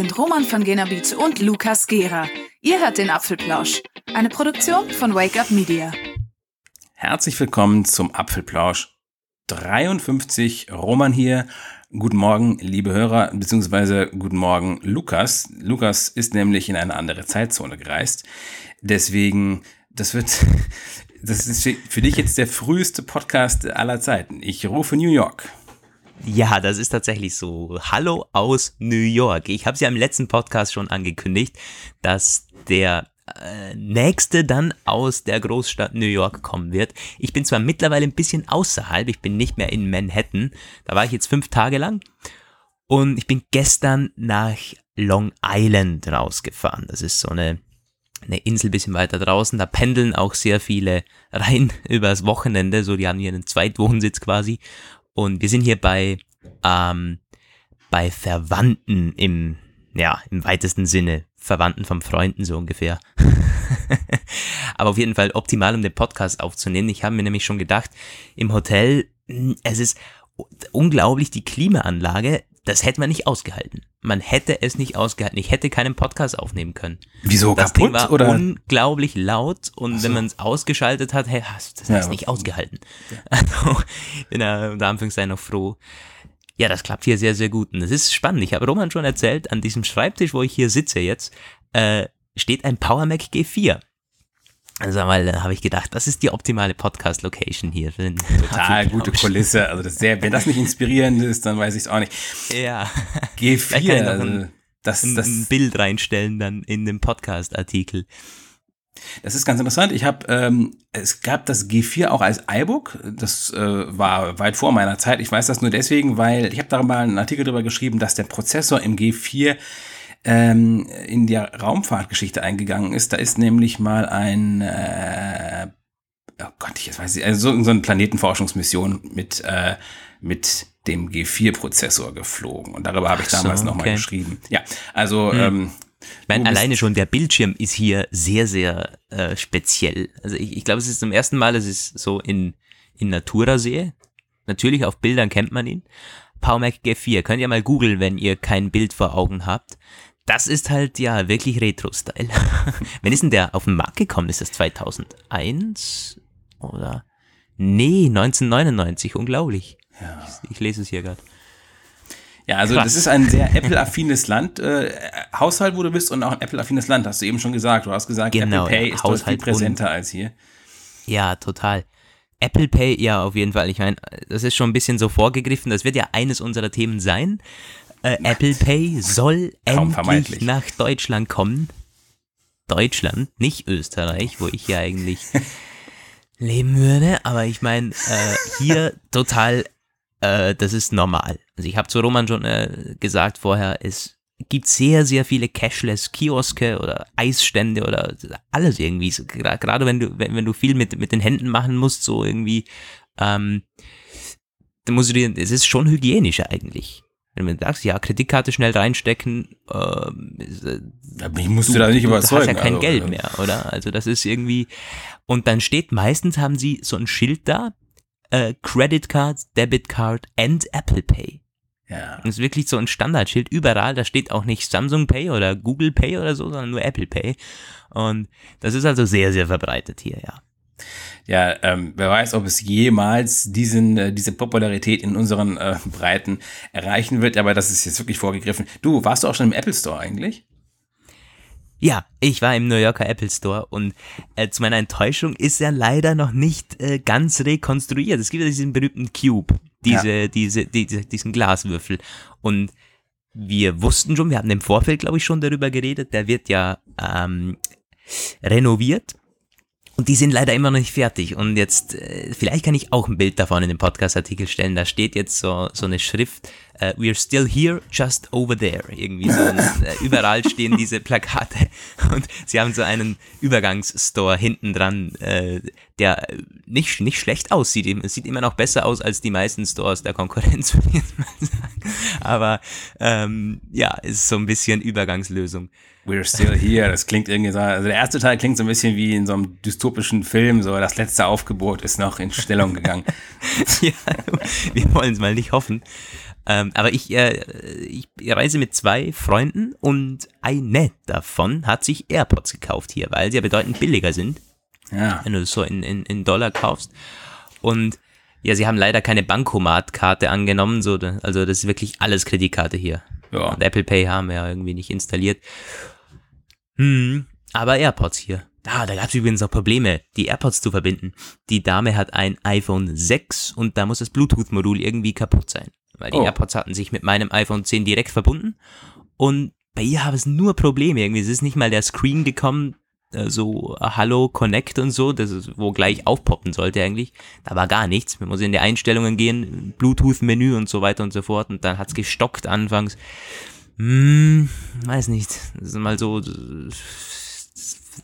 sind Roman von Genabit und Lukas Gera. Ihr hört den Apfelplausch, eine Produktion von Wake Up Media. Herzlich willkommen zum Apfelplausch 53. Roman hier. Guten Morgen, liebe Hörer, beziehungsweise guten Morgen, Lukas. Lukas ist nämlich in eine andere Zeitzone gereist. Deswegen, das wird, das ist für dich jetzt der früheste Podcast aller Zeiten. Ich rufe New York. Ja, das ist tatsächlich so. Hallo aus New York. Ich habe es ja im letzten Podcast schon angekündigt, dass der äh, nächste dann aus der Großstadt New York kommen wird. Ich bin zwar mittlerweile ein bisschen außerhalb, ich bin nicht mehr in Manhattan. Da war ich jetzt fünf Tage lang. Und ich bin gestern nach Long Island rausgefahren. Das ist so eine, eine Insel bisschen weiter draußen. Da pendeln auch sehr viele rein übers Wochenende. So, die haben hier einen Zweitwohnsitz quasi. Und wir sind hier bei, ähm, bei Verwandten im, ja, im weitesten Sinne. Verwandten von Freunden so ungefähr. Aber auf jeden Fall optimal, um den Podcast aufzunehmen. Ich habe mir nämlich schon gedacht, im Hotel, hm, es ist unglaublich, die Klimaanlage, das hätte man nicht ausgehalten. Man hätte es nicht ausgehalten. Ich hätte keinen Podcast aufnehmen können. Wieso das kaputt Ding war oder? unglaublich laut und so. wenn man es ausgeschaltet hat, hey, hast das ja, nicht ausgehalten. Ja. Also bin da unter Anführungszeichen noch froh. Ja, das klappt hier sehr, sehr gut. Und es ist spannend. Ich habe Roman schon erzählt, an diesem Schreibtisch, wo ich hier sitze jetzt, äh, steht ein Power Mac G4. Also mal da habe ich gedacht, das ist die optimale Podcast-Location hier. Total gute Kulisse. Also das sehr, wenn das nicht inspirierend ist, dann weiß ich es auch nicht. Ja. G4. Also, ein, das, das, ein Bild reinstellen dann in dem Podcast-Artikel. Das ist ganz interessant. Ich habe, ähm, es gab das G4 auch als iBook. Das äh, war weit vor meiner Zeit. Ich weiß das nur deswegen, weil ich habe da mal einen Artikel darüber geschrieben, dass der Prozessor im G4 ähm, in die Raumfahrtgeschichte eingegangen ist. Da ist nämlich mal ein, äh, oh Gott, ich weiß nicht, also so, so eine Planetenforschungsmission mit, äh, mit dem G4-Prozessor geflogen. Und darüber habe ich damals so, okay. nochmal geschrieben. Ja, also hm. ähm, ich meine, alleine schon der Bildschirm ist hier sehr, sehr äh, speziell. Also ich, ich glaube, es ist zum ersten Mal, dass ich es so in, in Natura sehe. Natürlich, auf Bildern kennt man ihn. PowerMac G4, könnt ihr mal googeln, wenn ihr kein Bild vor Augen habt. Das ist halt ja wirklich Retro-Style. Wann ist denn der auf den Markt gekommen? Ist das 2001 oder? Nee, 1999, unglaublich. Ja. Ich, ich lese es hier gerade. Ja, also Krass. das ist ein sehr Apple-affines Land, äh, Haushalt, wo du bist und auch ein Apple-affines Land, hast du eben schon gesagt. Du hast gesagt, genau, Apple Pay ja, ist Haushalt viel präsenter als hier. Ja, total. Apple Pay, ja, auf jeden Fall. Ich meine, das ist schon ein bisschen so vorgegriffen. Das wird ja eines unserer Themen sein. Äh, Apple Pay soll endlich nach Deutschland kommen. Deutschland, nicht Österreich, wo ich ja eigentlich leben würde. Aber ich meine, äh, hier total äh, das ist normal. Also ich habe zu Roman schon äh, gesagt vorher, es gibt sehr, sehr viele Cashless-Kioske oder Eisstände oder alles irgendwie. So, Gerade wenn du, wenn, wenn du viel mit, mit den Händen machen musst, so irgendwie, ähm, dann musst du dir, es ist schon hygienischer eigentlich. Wenn du sagst, ja, Kreditkarte schnell reinstecken, ähm, ich musste da nicht überzeugen. Du hast ja kein also, Geld mehr, oder? Also das ist irgendwie, und dann steht, meistens haben sie so ein Schild da, äh, Credit Card, Debit Card and Apple Pay. Ja. Das ist wirklich so ein Standardschild überall. Da steht auch nicht Samsung Pay oder Google Pay oder so, sondern nur Apple Pay. Und das ist also sehr, sehr verbreitet hier, ja. Ja, ähm, wer weiß, ob es jemals diesen, äh, diese Popularität in unseren äh, Breiten erreichen wird, aber das ist jetzt wirklich vorgegriffen. Du, warst du auch schon im Apple Store eigentlich? Ja, ich war im New Yorker Apple Store und äh, zu meiner Enttäuschung ist er leider noch nicht äh, ganz rekonstruiert. Es gibt ja diesen berühmten Cube, diese, ja. diese, diese, diesen Glaswürfel. Und wir wussten schon, wir hatten im Vorfeld, glaube ich, schon darüber geredet, der wird ja ähm, renoviert und die sind leider immer noch nicht fertig. Und jetzt, äh, vielleicht kann ich auch ein Bild davon in den Podcast-Artikel stellen. Da steht jetzt so, so eine Schrift, uh, We're still here, just over there. Irgendwie so. Und, äh, überall stehen diese Plakate. Und sie haben so einen Übergangsstore hinten dran, äh, der nicht, nicht schlecht aussieht. Es sieht immer noch besser aus als die meisten Stores der Konkurrenz, würde ich jetzt mal sagen. Aber ähm, ja, ist so ein bisschen Übergangslösung. We're still here. Das klingt irgendwie so. Also der erste Teil klingt so ein bisschen wie in so einem dystopischen Film. So das letzte Aufgebot ist noch in Stellung gegangen. ja, wir wollen es mal nicht hoffen. Ähm, aber ich, äh, ich reise mit zwei Freunden und eine davon hat sich AirPods gekauft hier, weil sie ja bedeutend billiger sind, Ja. wenn du das so in, in, in Dollar kaufst. Und ja, sie haben leider keine Bankomatkarte angenommen, so, also das ist wirklich alles Kreditkarte hier. Ja. Und Apple Pay haben wir ja irgendwie nicht installiert. Hm, aber AirPods hier. Ah, da gab es übrigens noch Probleme, die AirPods zu verbinden. Die Dame hat ein iPhone 6 und da muss das Bluetooth-Modul irgendwie kaputt sein. Weil die Oh. AirPods hatten sich mit meinem iPhone 10 direkt verbunden und bei ihr habe es nur Probleme. Irgendwie es ist nicht mal der Screen gekommen, äh, so äh, Hallo Connect und so, das ist, wo gleich aufpoppen sollte eigentlich. Da war gar nichts. Man muss in die Einstellungen gehen, Bluetooth-Menü und so weiter und so fort und dann hat's gestockt anfangs. Hm, weiß nicht. Das ist mal so.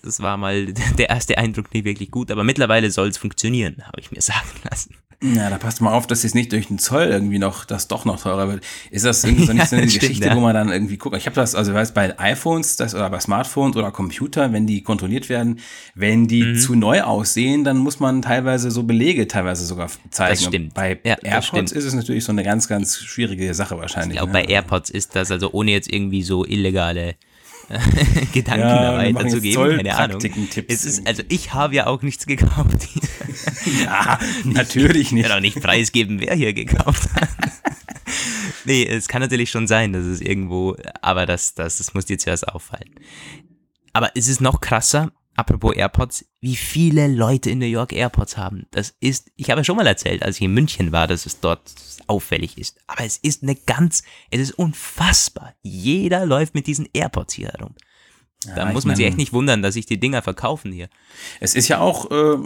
Das war mal der erste Eindruck nicht wirklich gut, aber mittlerweile soll es funktionieren, habe ich mir sagen lassen. Ja, da passt mal auf, dass jetzt nicht durch den Zoll irgendwie noch, das doch noch teurer wird. Ist das irgendwie so nicht so eine stimmt, Geschichte, ja. wo man dann irgendwie guckt? Ich habe das, also ich weiß bei iPhones das, oder bei Smartphones oder Computer, wenn die kontrolliert werden, wenn die Mhm. zu neu aussehen, dann muss man teilweise so Belege teilweise sogar zeigen. Das stimmt. Und Bei Ja, AirPods stimmt. ist es natürlich so eine ganz, ganz schwierige Sache wahrscheinlich. Ich glaube, ne? bei AirPods ist das, also ohne jetzt irgendwie so illegale Gedanken Ja, da wir machen jetzt weiterzugeben, keine Ahnung. Es ist, also ich habe ja auch nichts gekauft. Ja, natürlich Ich nicht. kann auch nicht preisgeben, wer hier gekauft hat. nee, es kann natürlich schon sein, dass es irgendwo, aber das, das, das muss dir zuerst auffallen. Aber es ist noch krasser, apropos AirPods, wie viele Leute in New York AirPods haben. Das ist, ich habe ja schon mal erzählt, als ich in München war, dass es dort auffällig ist. Aber es ist eine ganz, es ist unfassbar. Jeder läuft mit diesen AirPods hier herum. Da Ja, muss man sich mein- echt nicht wundern, dass sich die Dinger verkaufen hier. Es ist ja auch, äh,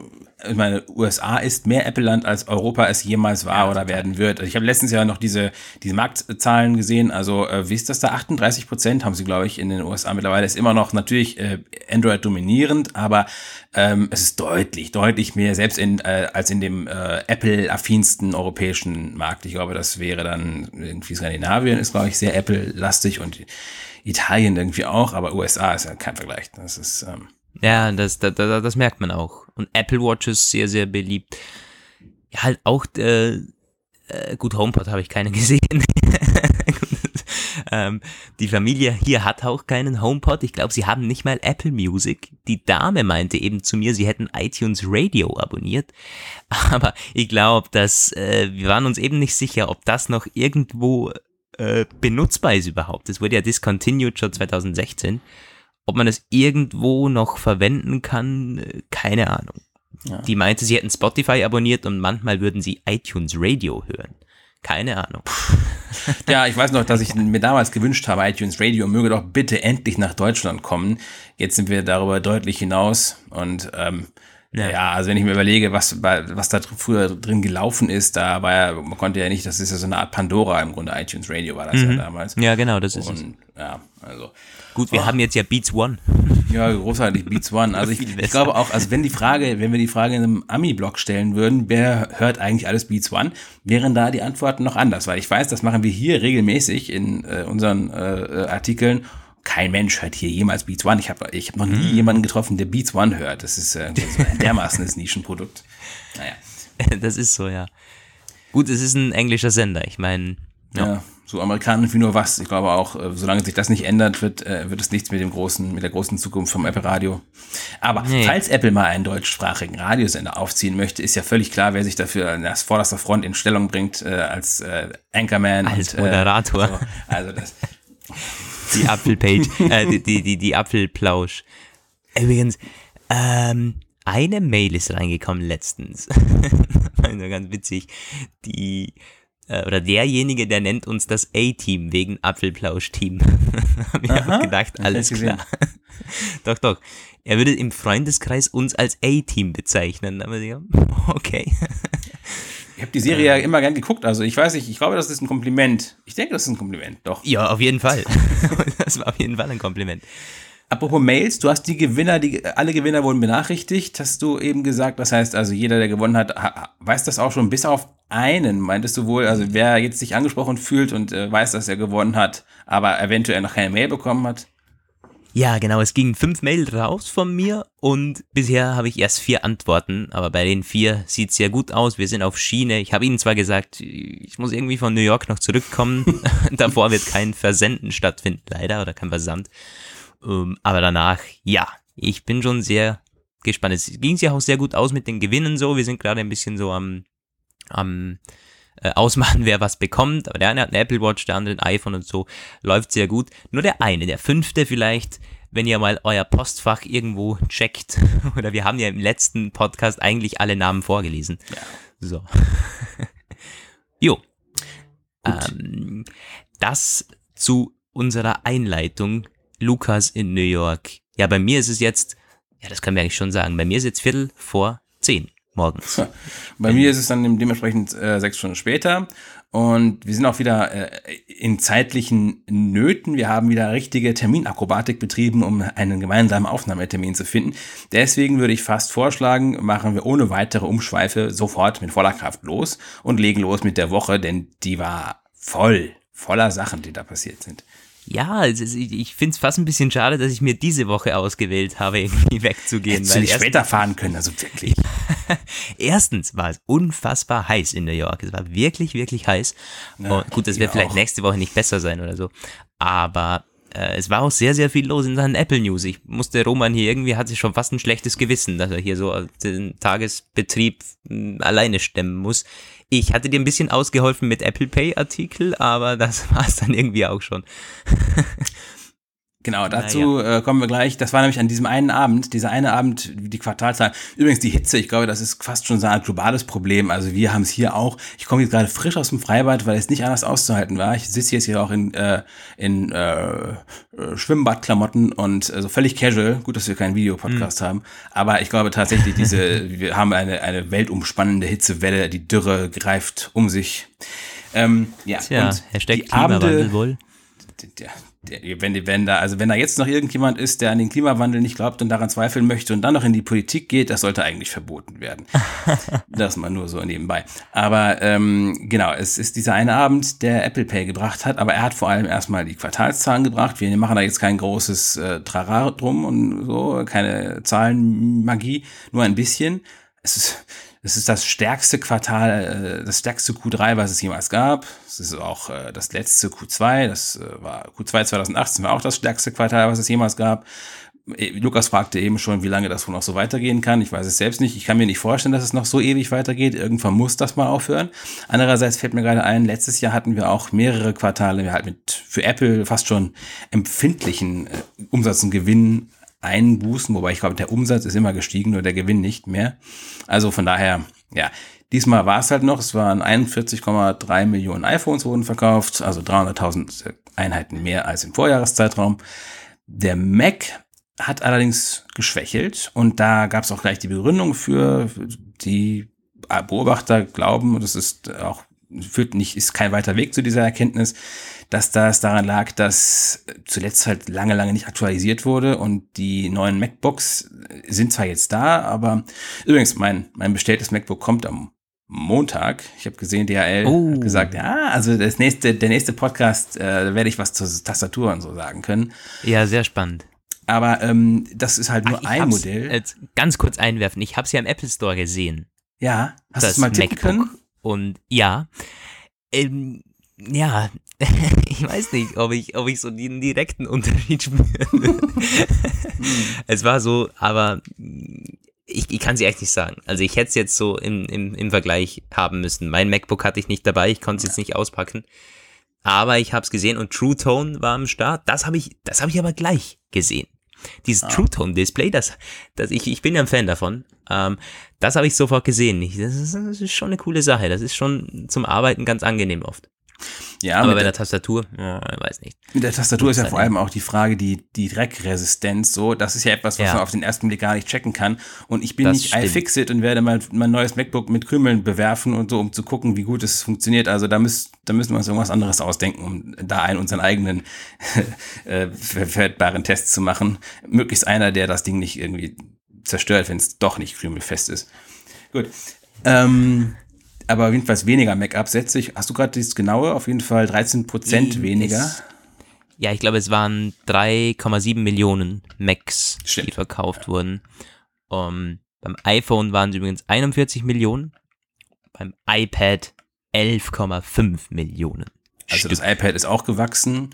ich meine, USA ist mehr Apple-Land als Europa es jemals war oder werden wird. Also ich habe letztens ja noch diese, diese Marktzahlen gesehen. Also, äh, wie ist das da? 38 Prozent haben sie, glaube ich, in den USA mittlerweile. Ist immer noch natürlich äh, Android dominierend, aber ähm, es ist deutlich, deutlich mehr, selbst in, äh, als in dem äh, Apple-affinsten europäischen Markt. Ich glaube, das wäre dann irgendwie Skandinavien ist, glaube ich, sehr Apple-lastig und Italien irgendwie auch, aber USA ist ja kein Vergleich. Das ist, ähm, Ja, das, das, das, das merkt man auch. Und Apple Watch ist sehr, sehr beliebt. Ja, halt auch, äh, äh, gut, HomePod habe ich keine gesehen. ähm, die Familie hier hat auch keinen HomePod. Ich glaube, sie haben nicht mal Apple Music. Die Dame meinte eben zu mir, sie hätten iTunes Radio abonniert. Aber ich glaube, dass äh, wir waren uns eben nicht sicher, ob das noch irgendwo äh, benutzbar ist überhaupt. Es wurde ja discontinued schon 2016. Ob man das irgendwo noch verwenden kann, äh, keine Ahnung. Ja. Die meinte, sie hätten Spotify abonniert und manchmal würden sie iTunes Radio hören. Keine Ahnung. Ja, ich weiß noch, dass ich mir damals gewünscht habe, iTunes Radio möge doch bitte endlich nach Deutschland kommen. Jetzt sind wir darüber deutlich hinaus und ähm, ja. also wenn ich mir überlege, was, was da früher drin gelaufen ist, da war ja, man konnte ja nicht, das ist ja so eine Art Pandora im Grunde, iTunes Radio war das ja damals. Ja, genau, das ist es. Und ja, also Gut, wir haben jetzt ja Beats One. ja, großartig, Beats One. Also ich, ich glaube auch, also wenn die Frage, wenn wir die Frage in einem Ami-Blog stellen würden, wer hört eigentlich alles Beats One, wären da die Antworten noch anders, weil ich weiß, das machen wir hier regelmäßig in äh, unseren äh, Artikeln. Kein Mensch hört hier jemals Beats One. Ich habe ich hab noch nie Mhm. jemanden getroffen, der Beats One hört. Das ist äh, so ein dermaßenes Nischenprodukt. Naja, Das ist so, ja. Gut, es ist ein englischer Sender. Ich meine, ja. ja. so amerikanisch wie nur was. Ich glaube auch, äh, solange sich das nicht ändert, wird, äh, wird es nichts mit dem großen, mit der großen Zukunft vom Apple Radio. Aber Nee. falls Apple mal einen deutschsprachigen Radiosender aufziehen möchte, ist ja völlig klar, wer sich dafür an das vorderster Front in Stellung bringt, äh, als äh, Anchorman. Als und, Moderator. So. Also das, die Apfelpage, äh, die, die, die, die Apfelplausch. Übrigens, ähm, eine Mail ist reingekommen letztens. also ganz witzig. Die, äh, oder derjenige, der nennt uns das A-Team wegen Apfelplausch-Team. Hab ich Aha, auch gedacht, alles klar. doch, doch. Er würde im Freundeskreis uns als A-Team bezeichnen. Aber okay. Ich habe die Serie ja immer gern geguckt. Also ich weiß nicht, ich glaube, das ist ein Kompliment. Ich denke, das ist ein Kompliment. Doch. Ja, auf jeden Fall. das war auf jeden Fall ein Kompliment. Apropos Mails, du hast die Gewinner, die, alle Gewinner wurden benachrichtigt, hast du eben gesagt. Das heißt also, jeder, der gewonnen hat, ha- weiß das auch schon, bis auf einen, meintest du wohl. Also wer jetzt sich angesprochen fühlt und äh, weiß, dass er gewonnen hat, aber eventuell noch keine Mail bekommen hat. Ja, genau. Es gingen fünf Mails raus von mir und bisher habe ich erst vier Antworten, aber bei den vier sieht es sehr gut aus. Wir sind auf Schiene. Ich habe Ihnen zwar gesagt, ich muss irgendwie von New York noch zurückkommen. Davor wird kein Versenden stattfinden, leider, oder kein Versand. Ähm, aber danach, ja, ich bin schon sehr gespannt. Es ging sich auch sehr gut aus mit den Gewinnen so. Wir sind gerade ein bisschen so am, am äh, ausmachen, wer was bekommt. Aber der eine hat ein Apple Watch, der andere ein iPhone und so. Läuft sehr gut. Nur der eine, der fünfte vielleicht, wenn ihr mal euer Postfach irgendwo checkt. Oder wir haben ja im letzten Podcast eigentlich alle Namen vorgelesen. Ja. So. jo. Ähm, das zu unserer Einleitung. Lukas in New York. Ja, bei mir ist es jetzt, ja, das können wir eigentlich schon sagen, bei mir ist jetzt Viertel vor zehn morgens. Bei mir ist es dann dementsprechend äh, sechs Stunden später und wir sind auch wieder äh, in zeitlichen Nöten. Wir haben wieder richtige Terminakrobatik betrieben, um einen gemeinsamen Aufnahmetermin zu finden. Deswegen würde ich fast vorschlagen, machen wir ohne weitere Umschweife sofort mit voller Kraft los und legen los mit der Woche, denn die war voll, voller Sachen, die da passiert sind. Ja, also ich finde es fast ein bisschen schade, dass ich mir diese Woche ausgewählt habe, irgendwie wegzugehen. Hättest weil du nicht später fahren können, also wirklich. erstens war es unfassbar heiß in New York. Es war wirklich, wirklich heiß. Ja, gut, das wird vielleicht auch. nächste Woche nicht besser sein oder so. Aber äh, es war auch sehr, sehr viel los in Sachen Apple News. Ich musste Roman hier irgendwie, hat sich schon fast ein schlechtes Gewissen, dass er hier so den Tagesbetrieb hm, alleine stemmen muss. Ich hatte dir ein bisschen ausgeholfen mit Apple Pay Artikel, aber das war es dann irgendwie auch schon. Genau, dazu ja. äh, kommen wir gleich. Das war nämlich an diesem einen Abend, dieser eine Abend, die Quartalzahlen. Übrigens die Hitze, ich glaube, das ist fast schon so ein globales Problem. Also wir haben es hier auch. Ich komme jetzt gerade frisch aus dem Freibad, weil es nicht anders auszuhalten war. Ich sitze jetzt hier auch in, äh, in äh, Schwimmbadklamotten und äh, so völlig casual. Gut, dass wir keinen Videopodcast mhm. haben. Aber ich glaube tatsächlich, diese, wir haben eine, eine weltumspannende Hitzewelle. Die Dürre greift um sich. Ähm, ja, Tja, und Hashtag die Abende, wohl. Der, wenn, wenn da, also wenn da jetzt noch irgendjemand ist, der an den Klimawandel nicht glaubt und daran zweifeln möchte und dann noch in die Politik geht, das sollte eigentlich verboten werden. das mal nur so nebenbei. Aber ähm, genau, es ist dieser eine Abend, der Apple Pay gebracht hat, aber er hat vor allem erstmal die Quartalszahlen gebracht. Wir machen da jetzt kein großes äh, Trara drum und so, keine Zahlenmagie, nur ein bisschen. Es ist es ist das stärkste Quartal, äh, das stärkste Q3, was es jemals gab. Es ist auch äh, das letzte Q2. Das äh, war Q2 2018 war auch das stärkste Quartal, was es jemals gab. Lukas fragte eben schon, wie lange das wohl noch so weitergehen kann. Ich weiß es selbst nicht. Ich kann mir nicht vorstellen, dass es noch so ewig weitergeht. Irgendwann muss das mal aufhören. Andererseits fällt mir gerade ein, letztes Jahr hatten wir auch mehrere Quartale, halt mit für Apple fast schon empfindlichen Umsatz und Gewinn einbußen, wobei ich glaube, der Umsatz ist immer gestiegen, nur der Gewinn nicht mehr. Also von daher, ja, diesmal war es halt noch, es waren 41,3 Millionen iPhones wurden verkauft, also 300.000 Einheiten mehr als im Vorjahreszeitraum. Der Mac hat allerdings geschwächelt und da gab es auch gleich die Begründung für die Beobachter glauben, das ist auch führt nicht, ist kein weiter Weg zu dieser Erkenntnis, dass das daran lag, dass zuletzt halt lange, lange nicht aktualisiert wurde und die neuen MacBooks sind zwar jetzt da, aber übrigens, mein, mein bestelltes MacBook kommt am Montag. Ich habe gesehen, DHL oh. hat gesagt, ja, also das nächste, der nächste Podcast, äh, da werde ich was zur Tastatur und so sagen können. Ja, sehr spannend. Aber ähm, das ist halt nur Ach, ein Modell. Jetzt ganz kurz einwerfen, ich habe es ja im Apple Store gesehen. Ja, hast du es mal tippen können? Und ja, ähm, ja, ich weiß nicht, ob ich, ob ich so den direkten Unterschied spüre. es war so, aber ich, ich kann sie echt nicht sagen. Also ich hätte es jetzt so im, im, im Vergleich haben müssen. Mein MacBook hatte ich nicht dabei, ich konnte es jetzt nicht auspacken. Aber ich habe es gesehen und True Tone war am Start. Das habe ich, das habe ich aber gleich gesehen. Dieses ah. True Tone Display, das, das ich, ich bin ja ein Fan davon. Ähm, das habe ich sofort gesehen. Ich, das, ist, das ist schon eine coole Sache. Das ist schon zum Arbeiten ganz angenehm oft. Ja, aber bei der, der Tastatur, ja, weiß nicht. Mit der Tastatur ist ja vor allem auch die Frage, die, die Dreckresistenz, so, das ist ja etwas, was ja. man auf den ersten Blick gar nicht checken kann. Und ich bin das nicht iFixit und werde mal mein neues MacBook mit Krümeln bewerfen und so, um zu gucken, wie gut es funktioniert. Also da, müß, da müssen wir uns irgendwas anderes ausdenken, um da einen unseren eigenen äh, verwertbaren Test zu machen. Möglichst einer, der das Ding nicht irgendwie zerstört, wenn es doch nicht krümelfest ist. Gut. Ähm, aber jedenfalls weniger Make-up setze ich. Hast du gerade das genaue? Auf jeden Fall 13 Prozent weniger. ja, ich glaube, es waren 3,7 Millionen Macs, Stimmt. die verkauft wurden. Um, beim iPhone waren es übrigens 41 Millionen, beim iPad 11,5 Millionen. Also das iPad ist auch gewachsen.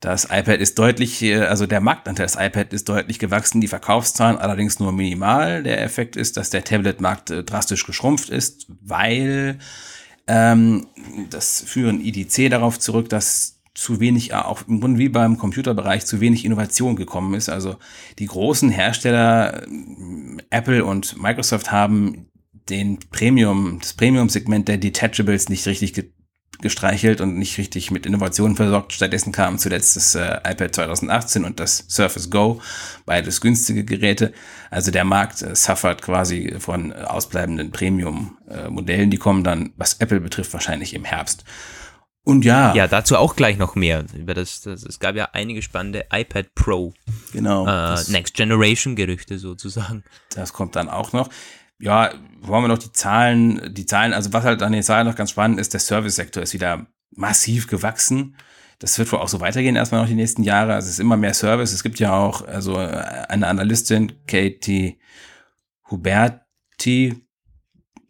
Das iPad ist deutlich, äh, also der Marktanteil des iPad ist deutlich gewachsen, die Verkaufszahlen allerdings nur minimal. Der Effekt ist, dass der Tablet-Markt äh, drastisch geschrumpft ist, weil ähm, das führen IDC darauf zurück, dass zu wenig, äh, auch im Grunde wie beim Computerbereich, zu wenig Innovation gekommen ist. Also die großen Hersteller, Apple und Microsoft haben den Premium, das Premium-Segment der Detachables nicht richtig gestreichelt und nicht richtig mit Innovationen versorgt. Stattdessen kam zuletzt das äh, iPad 2018 und das Surface Go, beides günstige Geräte. Also der Markt äh, suffert quasi von äh, ausbleibenden Premium-Modellen. Die kommen dann, was Apple betrifft, wahrscheinlich im Herbst. Und ja, Ja, dazu auch gleich noch mehr. Über das, das, es gab ja einige spannende iPad Pro, genau. äh, Next Generation Gerüchte sozusagen. Das kommt dann auch noch. Ja, wollen wir noch die Zahlen, die Zahlen, also was halt an den Zahlen noch ganz spannend ist, der Service-Sektor ist wieder massiv gewachsen. Das wird wohl auch so weitergehen, erstmal noch die nächsten Jahre. Also es ist immer mehr Service. Es gibt ja auch, also eine Analystin, Katie Huberti,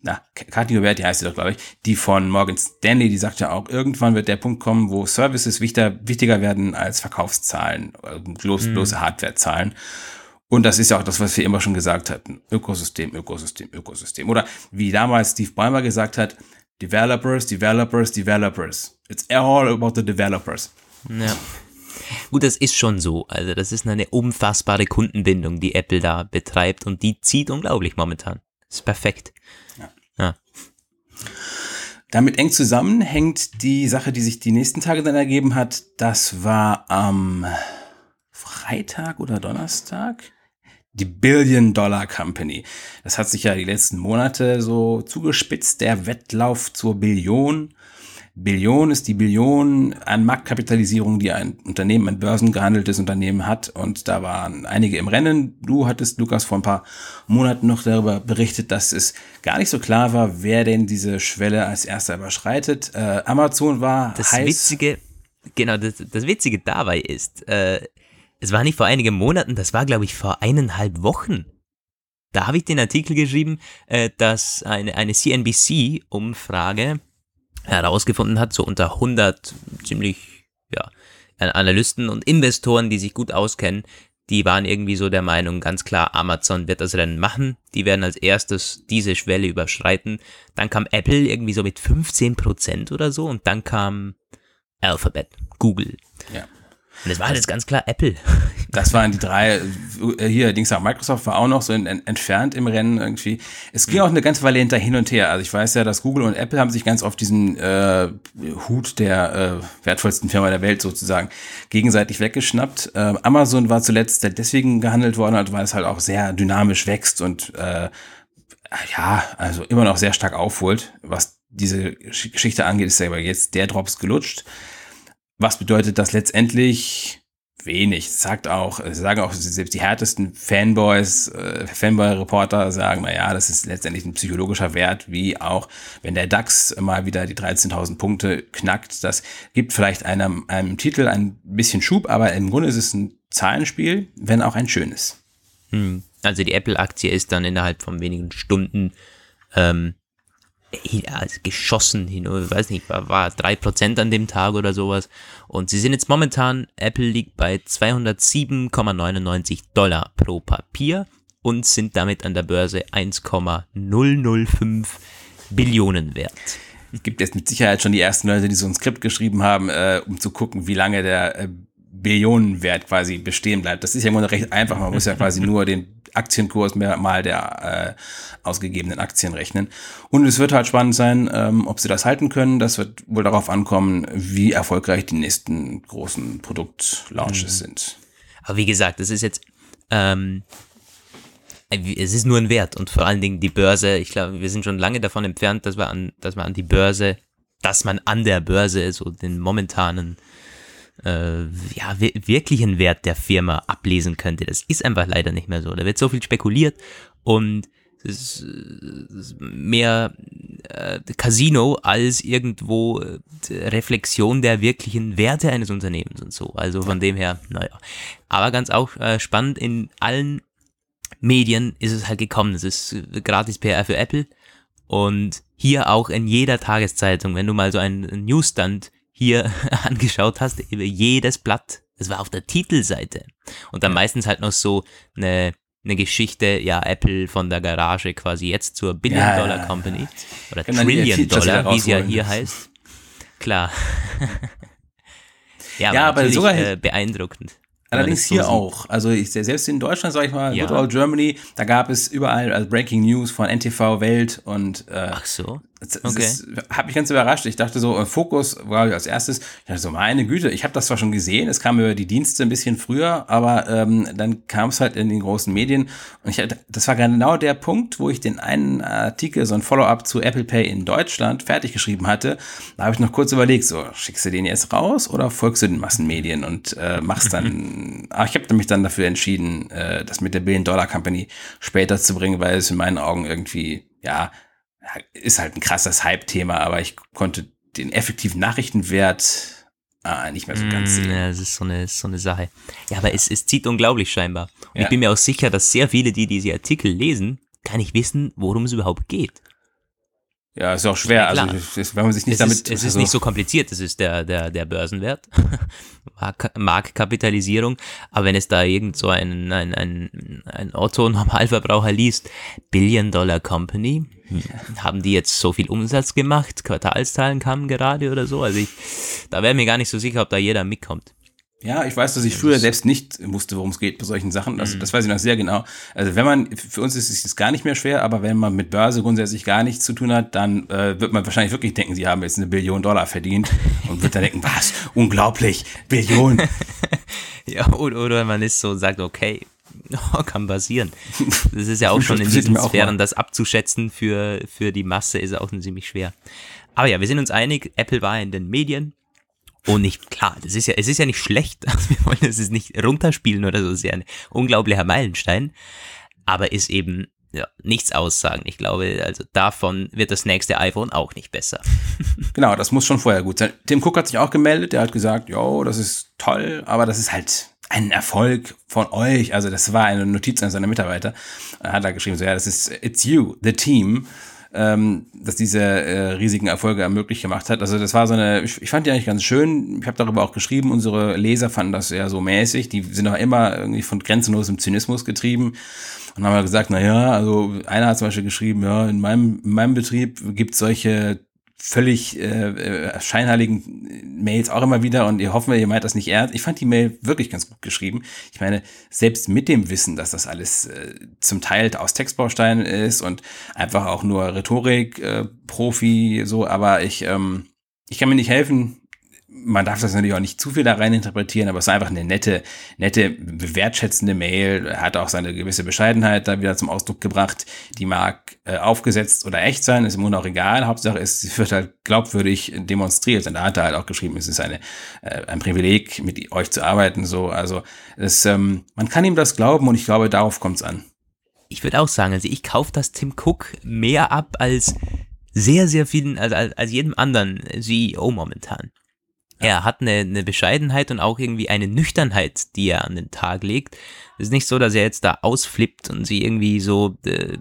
na, Kathi Huberti heißt sie doch, glaube ich, die von Morgan Stanley, die sagt ja auch, irgendwann wird der Punkt kommen, wo Services wichtiger, wichtiger werden als Verkaufszahlen, äh, bloß, bloße Hardwarezahlen. Und das ist ja auch das, was wir immer schon gesagt hatten. Ökosystem, Ökosystem, Ökosystem. Oder wie damals Steve Ballmer gesagt hat, Developers, Developers, Developers. It's all about the developers. Ja. Gut, das ist schon so. Also das ist eine unfassbare Kundenbindung, die Apple da betreibt und die zieht unglaublich momentan. Das ist perfekt. Ja. Damit eng zusammen hängt die Sache, die sich die nächsten Tage dann ergeben hat. Das war am Freitag oder Donnerstag. Die Billion Dollar Company. Das hat sich ja die letzten Monate so zugespitzt. Der Wettlauf zur Billion. Billion ist die Billion an Marktkapitalisierung, die ein Unternehmen, ein börsengehandeltes Unternehmen hat. Und da waren einige im Rennen. Du hattest, Lukas, vor ein paar Monaten noch darüber berichtet, dass es gar nicht so klar war, wer denn diese Schwelle als erster überschreitet. Äh, Amazon war Das heiß. Witzige, genau, das, das Witzige dabei ist, äh, es war nicht vor einigen Monaten, das war, glaube ich, vor eineinhalb Wochen. Da habe ich den Artikel geschrieben, äh, dass eine, eine CNBC-Umfrage herausgefunden hat, so unter 100 ziemlich, ja, Analysten und Investoren, die sich gut auskennen, die waren irgendwie so der Meinung, ganz klar, Amazon wird das Rennen machen. Die werden als erstes diese Schwelle überschreiten. Dann kam Apple irgendwie so mit 15% oder so und dann kam Alphabet, Google. Ja. Und es war halt jetzt ganz klar Apple. Das waren die drei, äh, hier, Dings auch, Microsoft war auch noch so in, en- entfernt im Rennen irgendwie. Es ging auch eine ganze Weile hinter hin und her. Also ich weiß ja, dass Google und Apple haben sich ganz oft diesen äh, Hut der äh, wertvollsten Firma der Welt sozusagen gegenseitig weggeschnappt. Äh, Amazon war zuletzt deswegen gehandelt worden, weil es halt auch sehr dynamisch wächst und äh, ja, also immer noch sehr stark aufholt. Was diese Gesch- Geschichte angeht, ist ja aber jetzt der Drops gelutscht. Was bedeutet das letztendlich? Wenig. Sagt auch, sagen auch selbst die härtesten Fanboys, äh, Fanboy-Reporter sagen, na ja, das ist letztendlich ein psychologischer Wert, wie auch, wenn der DAX mal wieder die 13.000 Punkte knackt. Das gibt vielleicht einem, einem Titel ein bisschen Schub, aber im Grunde ist es ein Zahlenspiel, wenn auch ein schönes. Hm. Also die Apple-Aktie ist dann innerhalb von wenigen Stunden ähm, geschossen hin, weiß nicht, war, war 3% an dem Tag oder sowas. Und sie sind jetzt momentan, Apple liegt bei 207,99 Dollar pro Papier und sind damit an der Börse 1,005 Billionen wert. Es gibt jetzt mit Sicherheit schon die ersten Leute, die so ein Skript geschrieben haben, äh, um zu gucken, wie lange der äh, Billionenwert quasi bestehen bleibt. Das ist ja im Grunde recht einfach. Man muss ja quasi nur den Aktienkurs mehr mal der äh, ausgegebenen Aktien rechnen. Und es wird halt spannend sein, ähm, ob sie das halten können. Das wird wohl darauf ankommen, wie erfolgreich die nächsten großen Produktlaunches sind. Aber wie gesagt, es ist jetzt, ähm, es ist nur ein Wert und vor allen Dingen die Börse. Ich glaube, wir sind schon lange davon entfernt, dass wir an, dass man an die Börse, dass man an der Börse so den momentanen, äh, ja, wi- wirklichen Wert der Firma ablesen könnte. Das ist einfach leider nicht mehr so. Da wird so viel spekuliert und es ist, äh, mehr äh, Casino als irgendwo äh, Reflexion der wirklichen Werte eines Unternehmens und so. Also von dem her, naja. Aber ganz auch äh, spannend, in allen Medien ist es halt gekommen. Es ist äh, gratis PR für Apple und hier auch in jeder Tageszeitung, wenn du mal so einen Newsstand hier angeschaut hast, über jedes Blatt, es war auf der Titelseite. Und dann meistens halt noch so eine eine Geschichte, ja, Apple von der Garage quasi jetzt zur Billion-Dollar-Company ja, oder Trillion-Dollar, wie es ja hier heißt. Klar. ja, aber, ja, aber sogar äh, beeindruckend. Allerdings hier so auch. Also ich, selbst in Deutschland, sag ich mal, ja. Good Old Germany, da gab es überall also Breaking News von NTV Welt und äh, Ach so. Okay. hat mich ganz überrascht. Ich dachte so, äh, Fokus war als erstes, ich dachte so, meine Güte, ich habe das zwar schon gesehen, es kam über die Dienste ein bisschen früher, aber ähm, dann kam es halt in den großen Medien und ich, das war genau der Punkt, wo ich den einen Artikel, so ein Follow-up zu Apple Pay in Deutschland fertig geschrieben hatte. Da habe ich noch kurz überlegt, so, schickst du den jetzt raus oder folgst du den Massenmedien und äh, machst dann, ach, ich habe mich dann dafür entschieden, äh, das mit der Billion-Dollar-Company später zu bringen, weil es in meinen Augen irgendwie, ja, ist halt ein krasses Hype-Thema, aber ich konnte den effektiven Nachrichtenwert ah, nicht mehr so ganz mm, sehen. Ja, das ist so eine, so eine Sache. Ja, aber es, es zieht unglaublich scheinbar. Und ja. ich bin mir auch sicher, dass sehr viele, die diese Artikel lesen, gar nicht wissen, worum es überhaupt geht. Ja, ist auch schwer. Ja, also, wenn man sich nicht es damit. Ist, es also ist nicht so kompliziert. Es ist der, der, der Börsenwert, Marktkapitalisierung. Aber wenn es da irgend so ein, ein, ein, ein Otto-Normalverbraucher liest, Billion Dollar Company, hm, haben die jetzt so viel Umsatz gemacht? Quartalszahlen kamen gerade oder so? Also ich, da wäre mir gar nicht so sicher, ob da jeder mitkommt. Ja, ich weiß, dass ich früher selbst nicht wusste, worum es geht bei solchen Sachen. Also, das weiß ich noch sehr genau. Also wenn man, für uns ist es gar nicht mehr schwer, aber wenn man mit Börse grundsätzlich gar nichts zu tun hat, dann äh, wird man wahrscheinlich wirklich denken, sie haben jetzt eine Billion Dollar verdient und wird dann denken, was? Unglaublich, Billion. ja, oder, man ist so und sagt, okay, kann passieren. Das ist ja auch schon in diesen Sphären, das abzuschätzen für, für die Masse ist auch ziemlich schwer. Aber ja, wir sind uns einig, Apple war in den Medien und nicht, klar, das ist ja, es ist ja nicht schlecht. Also wir wollen es nicht runterspielen oder so. Es ist ja ein unglaublicher Meilenstein. Aber ist eben ja, nichts aussagen. Ich glaube, also davon wird das nächste iPhone auch nicht besser. genau, das muss schon vorher gut sein. Tim Cook hat sich auch gemeldet, der hat gesagt, jo, das ist toll, aber das ist halt ein Erfolg von euch. Also das war eine Notiz an seine Mitarbeiter. Er hat da geschrieben, so ja, das ist it's you, the team ähm, dass diese äh, riesigen Erfolge ermöglicht gemacht hat. Also das war so eine, ich, ich fand die eigentlich ganz schön. Ich habe darüber auch geschrieben, unsere Leser fanden das eher so mäßig. Die sind auch immer irgendwie von grenzenlosem Zynismus getrieben und haben gesagt, na ja, also einer hat zum Beispiel geschrieben, ja, in meinem, in meinem Betrieb gibt solche völlig äh, äh, scheinheiligen Mails auch immer wieder und ihr hoffen, ihr meint das nicht ernst. Ich fand die Mail wirklich ganz gut geschrieben. Ich meine, selbst mit dem Wissen, dass das alles äh, zum Teil aus Textbausteinen ist und einfach auch nur Rhetorik, äh, Profi, so, aber ich, ähm, ich kann mir nicht helfen, man darf das natürlich auch nicht zu viel da rein interpretieren, aber es ist einfach eine nette, nette, wertschätzende Mail. Er hat auch seine gewisse Bescheidenheit da wieder zum Ausdruck gebracht. Die mag äh, aufgesetzt oder echt sein, ist im Grunde auch egal. Hauptsache ist, sie wird halt glaubwürdig demonstriert. Und da hat er halt auch geschrieben, es ist eine, äh, ein Privileg, mit euch zu arbeiten. So, also es, ähm, man kann ihm das glauben und ich glaube, darauf kommt es an. Ich würde auch sagen, also ich kaufe das Tim Cook mehr ab als sehr, sehr vielen, also als, als jedem anderen CEO momentan. Er hat eine, eine Bescheidenheit und auch irgendwie eine Nüchternheit, die er an den Tag legt. Es ist nicht so, dass er jetzt da ausflippt und sie irgendwie so äh,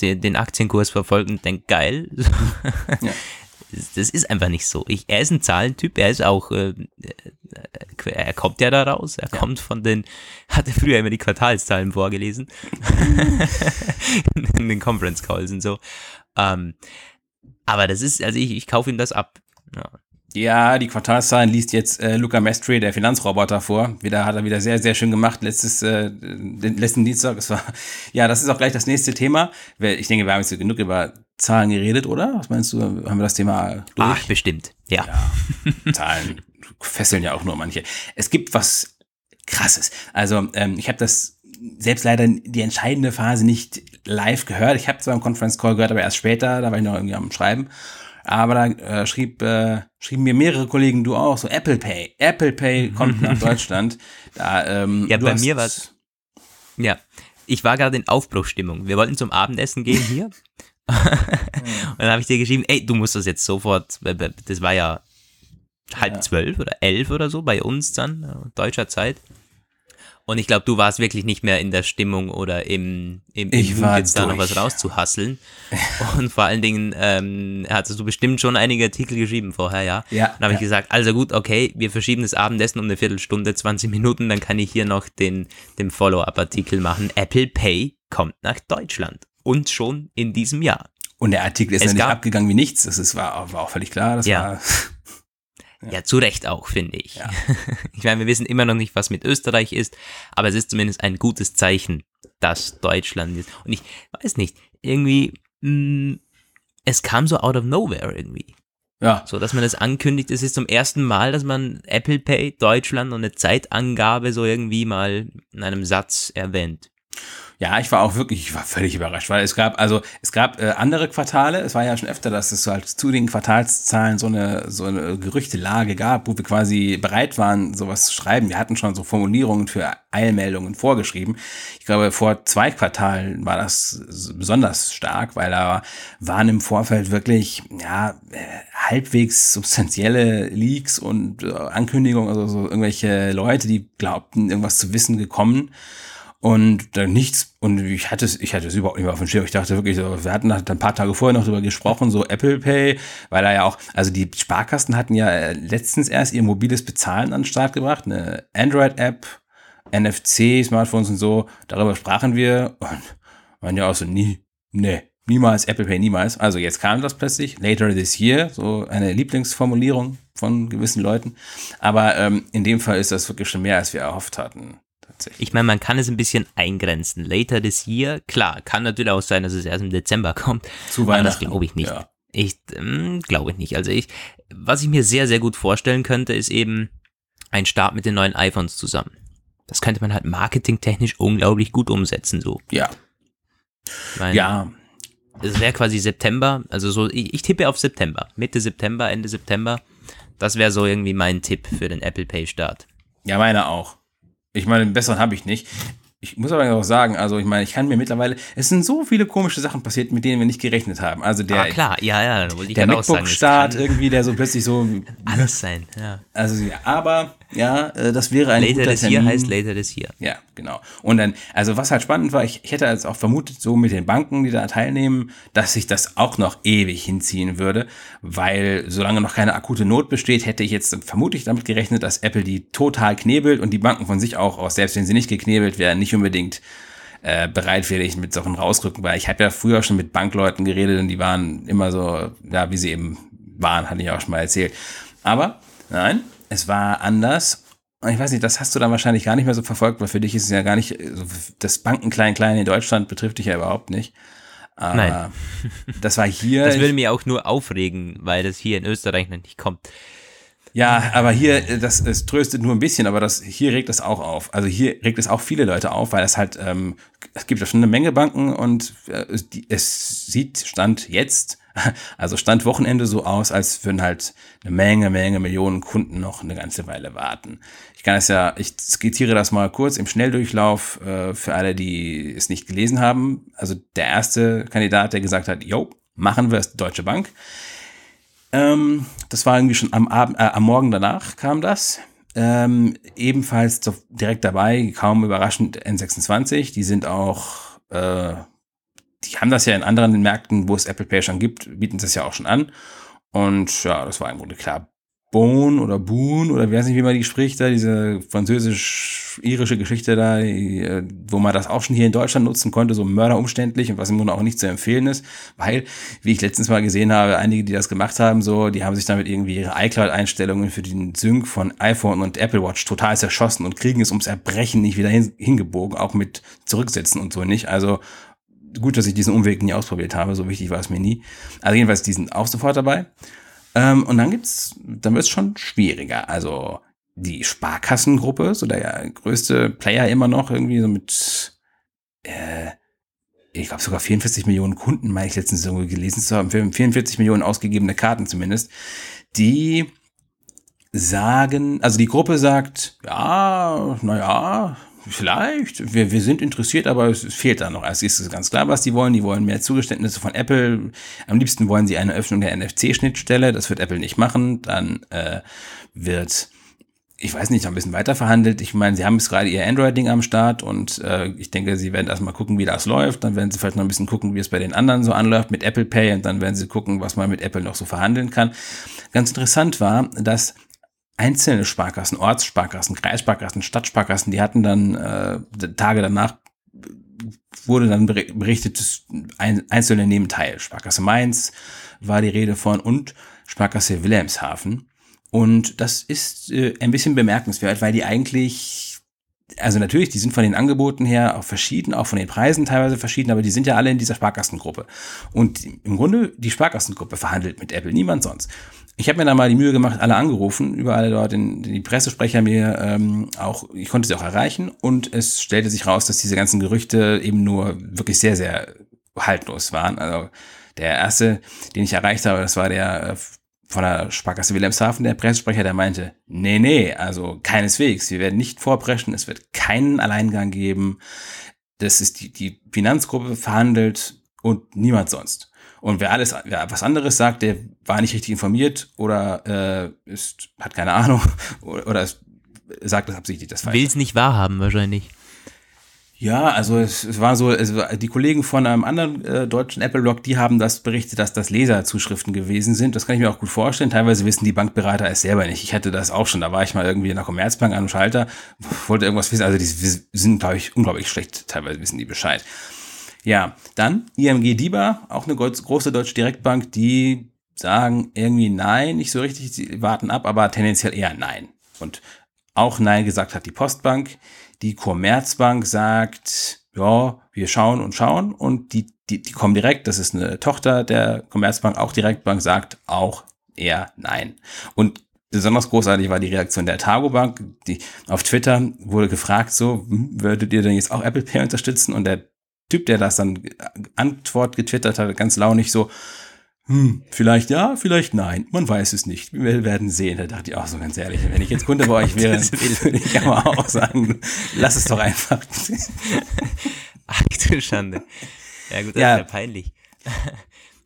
de, den Aktienkurs verfolgt und denkt, geil. Ja. Das ist einfach nicht so. Ich, er ist ein Zahlentyp, er ist auch, äh, äh er kommt ja da raus, er ja. kommt von den, hatte früher immer die Quartalszahlen vorgelesen, in den Conference Calls und so. Ähm, aber das ist, also ich, ich kaufe ihm das ab. Ja. Ja, die Quartalszahlen liest jetzt äh, Luca Mestre, der Finanzroboter, vor. Wieder hat er wieder sehr, sehr schön gemacht letztes, äh, den letzten Dienstag. Das war, ja, das ist auch gleich das nächste Thema. Ich denke, wir haben jetzt genug über Zahlen geredet, oder? Was meinst du? Haben wir das Thema durch? Ach, bestimmt, ja. ja Zahlen fesseln ja auch nur manche. Es gibt was Krasses. Also, ähm, ich habe das selbst leider die entscheidende Phase nicht live gehört. Ich habe zwar im Conference Call gehört, aber erst später, da war ich noch irgendwie am Schreiben. Aber da äh, schrieb, äh, schrieben mir mehrere Kollegen, du auch, so Apple Pay. Apple Pay kommt nach Deutschland. Da, ähm, ja, bei mir war Ja, ich war gerade in Aufbruchstimmung. Wir wollten zum Abendessen gehen hier. Und dann habe ich dir geschrieben, ey, du musst das jetzt sofort, das war ja halb ja. zwölf oder elf oder so bei uns dann, äh, deutscher Zeit. Und ich glaube, du warst wirklich nicht mehr in der Stimmung oder im, im, im ich war jetzt da noch was rauszuhasseln. Und vor allen Dingen ähm, hattest du bestimmt schon einige Artikel geschrieben vorher, ja. Ja. Dann habe ja. ich gesagt, also gut, okay, wir verschieben das Abendessen um eine Viertelstunde, 20 Minuten, dann kann ich hier noch den, den Follow-up-Artikel machen. Apple Pay kommt nach Deutschland. Und schon in diesem Jahr. Und der Artikel ist Es ja nicht abgegangen wie nichts. Das ist, war, war auch völlig klar. Das Ja. war, Ja, zu Recht auch, finde ich. Ja. Ich meine, wir wissen immer noch nicht, was mit Österreich ist, aber es ist zumindest ein gutes Zeichen, dass Deutschland ist. Und ich weiß nicht, irgendwie, mh, es kam so out of nowhere irgendwie. ja. So, dass man das ankündigt, es ist zum ersten Mal, dass man Apple Pay Deutschland und eine Zeitangabe so irgendwie mal in einem Satz erwähnt. Ja, ich war auch wirklich, ich war völlig überrascht, weil es gab, also es gab äh, andere Quartale, es war ja schon öfter, dass es halt zu den Quartalszahlen so eine, so eine Gerüchtelage gab, wo wir quasi bereit waren, sowas zu schreiben. Wir hatten schon so Formulierungen für Eilmeldungen vorgeschrieben. Ich glaube, vor zwei Quartalen war das besonders stark, weil da waren im Vorfeld wirklich, ja, äh, halbwegs substanzielle Leaks und äh, Ankündigungen, also so irgendwelche Leute, die glaubten, irgendwas zu wissen, gekommen. Und dann nichts, und ich hatte es, ich hatte es überhaupt nicht mehr auf dem Schirm. Ich dachte wirklich so, wir hatten ein paar Tage vorher noch drüber gesprochen, so Apple Pay, weil da ja auch, also die Sparkassen hatten ja äh, letztens erst ihr mobiles Bezahlen an den Start gebracht, eine Android-App, NFC, Smartphones und so, darüber sprachen wir und waren ja auch so, nie, nee, niemals Apple Pay, niemals. Also jetzt kam das plötzlich, later this year, so eine Lieblingsformulierung von gewissen Leuten. Aber ähm, in dem Fall ist das wirklich schon mehr, als wir erhofft hatten. Tatsächlich. Ich meine, man kann es ein bisschen eingrenzen. Later this year, klar, kann natürlich auch sein, dass es erst im Dezember kommt. Zu Aber das Weihnachten. glaube ich nicht. Ja. Ich ähm, glaube ich nicht. Also ich, was ich mir sehr, sehr gut vorstellen könnte, ist eben ein Start mit den neuen iPhones zusammen. Das könnte man halt marketingtechnisch unglaublich gut umsetzen, so. Ja, meine, ja, Es wäre quasi September, also so, ich, ich tippe auf September. Mitte September, Ende September. Das wäre so irgendwie mein Tipp für den Apple Pay Start. ja, meine auch. Ich meine, einen besseren habe ich nicht. Ich muss aber auch sagen, also ich meine, ich kann mir mittlerweile, es sind so viele komische Sachen passiert, mit denen wir nicht gerechnet haben. Also der, ah, klar, ja, ja, der MacBook-Start irgendwie, der so plötzlich so, Alles sein, ja. also ja, aber ja, äh, das wäre ein Later guter this year Termin. heißt later this year. Ja, genau. Und dann, also was halt spannend war, ich, ich hätte jetzt auch vermutet, so mit den Banken, die da teilnehmen, dass sich das auch noch ewig hinziehen würde, weil solange noch keine akute Not besteht, hätte ich jetzt vermutlich damit gerechnet, dass Apple die total knebelt und die Banken von sich auch aus, selbst wenn sie nicht geknebelt wären, nicht unbedingt äh, bereitwillig mit Sachen rausrücken, weil ich habe ja früher schon mit Bankleuten geredet und die waren immer so, ja, wie sie eben waren, hatte ich auch schon mal erzählt. Aber nein, es war anders. Ich weiß nicht, das hast du dann wahrscheinlich gar nicht mehr so verfolgt, weil für dich ist es ja gar nicht, so das Banken klein klein in Deutschland betrifft dich ja überhaupt nicht. Aber Nein. Das war hier. Das würde mich auch nur aufregen, weil das hier in Österreich noch nicht kommt. Ja, aber hier, äh, das es tröstet nur ein bisschen, aber das hier regt es auch auf. Also hier regt es auch viele Leute auf, weil es halt, ähm, es gibt ja schon eine Menge Banken und äh, es- die, es sieht Stand jetzt, also Stand Wochenende so aus, als würden halt eine Menge, Menge Millionen Kunden noch eine ganze Weile warten. Ich kann es ja, ich skizziere das mal kurz im Schnelldurchlauf äh, für alle, die es nicht gelesen haben. Also der erste Kandidat, der gesagt hat, jo, machen wir, die Deutsche Bank. Ähm, das war irgendwie schon am Abend, äh, am Morgen danach kam das. Ähm, ebenfalls so direkt dabei, kaum überraschend N26. Die sind auch, äh, die haben das ja in anderen Märkten, wo es Apple Pay schon gibt, bieten das ja auch schon an. Und ja, das war im Grunde klar. Bohn oder Boon oder wer weiß nicht, wie man die spricht, da diese französisch-irische Geschichte da, äh, wo man das auch schon hier in Deutschland nutzen konnte, so mörderumständlich und was im Grunde auch nicht zu empfehlen ist, weil, wie ich letztens mal gesehen habe, einige, die das gemacht haben, so, die haben sich damit irgendwie ihre iCloud-Einstellungen für den Sync von iPhone und Apple Watch total zerschossen und kriegen es ums Erbrechen nicht wieder hin, hingebogen, auch mit Zurücksetzen und so nicht. Also gut, dass ich diesen Umweg nie ausprobiert habe, so wichtig war es mir nie. Also jedenfalls, die sind auch sofort dabei. Ähm, und dann gibt's, dann wird's schon schwieriger. Also die Sparkassengruppe, so der größte Player immer noch, irgendwie so mit, äh, ich glaube sogar 44 Millionen Kunden, meine ich letztens irgendwo gelesen zu haben, 44 Millionen ausgegebene Karten zumindest, die sagen, also die Gruppe sagt, ja, naja, vielleicht, wir, wir sind interessiert, aber es fehlt da noch. Also es ist ganz klar, was die wollen. Die wollen mehr Zugeständnisse von Apple. Am liebsten wollen sie eine Öffnung der NFC-Schnittstelle. Das wird Apple nicht machen. Dann äh, wird ich weiß nicht, noch ein bisschen weiter verhandelt. Ich meine, sie haben jetzt gerade ihr Android-Ding am Start und äh, ich denke, sie werden erstmal gucken, wie das läuft. Dann werden sie vielleicht noch ein bisschen gucken, wie es bei den anderen so anläuft mit Apple Pay und dann werden sie gucken, was man mit Apple noch so verhandeln kann. Ganz interessant war, dass einzelne Sparkassen, Ortssparkassen, Kreissparkassen, Stadtsparkassen, die hatten dann äh, Tage danach wurde dann berichtet, dass ein, einzelne nehmen teil. Sparkasse Mainz war die Rede von und Sparkasse Wilhelmshaven. Und das ist äh, ein bisschen bemerkenswert, weil die eigentlich, also natürlich, die sind von den Angeboten her auch verschieden, auch von den Preisen teilweise verschieden, aber die sind ja alle in dieser Sparkassengruppe. Und im Grunde, die Sparkassengruppe verhandelt mit Apple, niemand sonst. Ich habe mir da mal die Mühe gemacht, alle angerufen, überall dort in, die Pressesprecher mir ähm, auch, ich konnte sie auch erreichen und es stellte sich raus, dass diese ganzen Gerüchte eben nur wirklich sehr, sehr haltlos waren. Also der erste, den ich erreicht habe, das war der äh, von der Sparkasse Wilhelmshaven, der Pressesprecher, der meinte, nee, nee, also keineswegs, wir werden nicht vorpreschen, es wird keinen Alleingang geben, das ist die, die Finanzgruppe verhandelt und niemand sonst. Und wer alles, wer was anderes sagt, der war nicht richtig informiert oder äh, ist, hat keine Ahnung oder, oder sagt das absichtlich das. Will es nicht wahrhaben wahrscheinlich. Ja, also es, es war so, es war, die Kollegen von einem anderen äh, deutschen Apple-Blog, die haben das berichtet, dass das Leserzuschriften gewesen sind. Das kann ich mir auch gut vorstellen. Teilweise wissen die Bankberater es selber nicht. Ich hatte das auch schon. Da war ich mal irgendwie in der Commerzbank an dem Schalter, wollte irgendwas wissen. Also die sind, glaube ich, unglaublich schlecht. Teilweise wissen die Bescheid. Ja, dann IMG DIBA, auch eine große deutsche Direktbank, die sagen irgendwie nein, nicht so richtig, sie warten ab, aber tendenziell eher nein. Und auch nein gesagt hat die Postbank. Die Commerzbank sagt, ja, wir schauen und schauen und die, die, die kommen direkt, das ist eine Tochter der Commerzbank, auch Direktbank, sagt auch eher nein. Und besonders großartig war die Reaktion der Targo Bank, die auf Twitter wurde gefragt, so, hm, würdet ihr denn jetzt auch Apple Pay unterstützen? Und der Typ, der das dann Antwort getwittert hat, ganz launig so, hm, vielleicht ja, vielleicht nein. Man weiß es nicht. Wir werden sehen. Da dachte ich auch so ganz ehrlich, wenn ich jetzt Kunde bei euch wäre, würde ich aber auch sagen, lass es doch einfach. Ach du Schande. Ja gut, das ja. ist ja peinlich.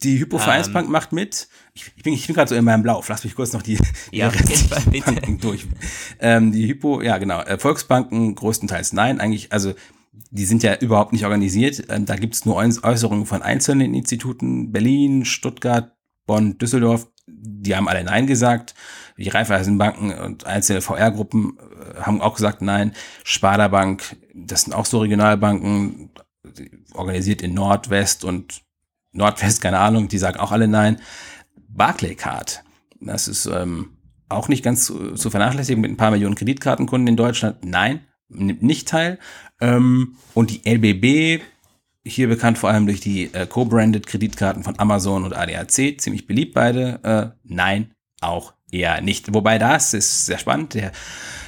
Die Hypovereinsbank um, ähm. macht mit. Ich, ich bin, ich bin gerade so in meinem Lauf. Lass mich kurz noch die, ja, die Banken durch. Ähm, die Hypo, ja genau. Äh, Volksbanken größtenteils nein. Eigentlich, also die sind ja überhaupt nicht organisiert. Ähm, da gibt es nur Äußerungen von einzelnen Instituten, Berlin, Stuttgart, Bonn, Düsseldorf, die haben alle Nein gesagt. Die Raiffeisenbanken und einzelne VR-Gruppen äh, haben auch gesagt Nein. Sparda Bank, das sind auch so Regionalbanken, organisiert in Nordwest und Nordwest, keine Ahnung, die sagen auch alle Nein. Barclaycard, das ist ähm, auch nicht ganz zu, zu vernachlässigen mit ein paar Millionen Kreditkartenkunden in Deutschland. Nein, nimmt nicht teil. Ähm, und die LBB, hier bekannt vor allem durch die äh, Co-branded Kreditkarten von Amazon und ADAC, ziemlich beliebt beide. Äh, nein, auch eher nicht. Wobei das ist sehr spannend. Der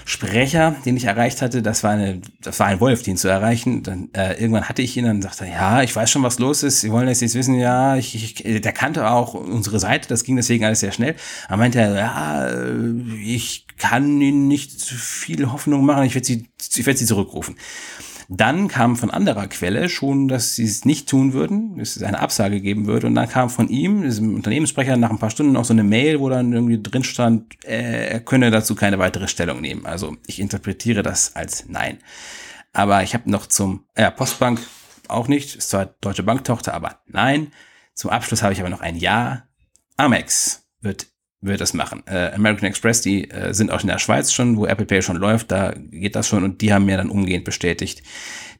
Sprecher, den ich erreicht hatte, das war eine, das war ein Wolf, den zu erreichen. Dann äh, irgendwann hatte ich ihn, dann sagte er, ja, ich weiß schon, was los ist. Sie wollen das jetzt wissen, ja, ich, ich, der kannte auch unsere Seite, das ging deswegen alles sehr schnell. Er meinte, ja, ich kann Ihnen nicht zu viel Hoffnung machen, ich werde Sie, ich werde Sie zurückrufen. Dann kam von anderer Quelle schon, dass sie es nicht tun würden, dass es eine Absage geben würde. Und dann kam von ihm, diesem Unternehmenssprecher, nach ein paar Stunden noch so eine Mail, wo dann irgendwie drin stand, äh, er könne dazu keine weitere Stellung nehmen. Also ich interpretiere das als Nein. Aber ich habe noch zum, ja, Postbank auch nicht, ist zwar Deutsche Banktochter, aber nein. Zum Abschluss habe ich aber noch ein Ja. Amex wird wird das machen. Äh, American Express, die äh, sind auch in der Schweiz schon, wo Apple Pay schon läuft, da geht das schon und die haben mir dann umgehend bestätigt,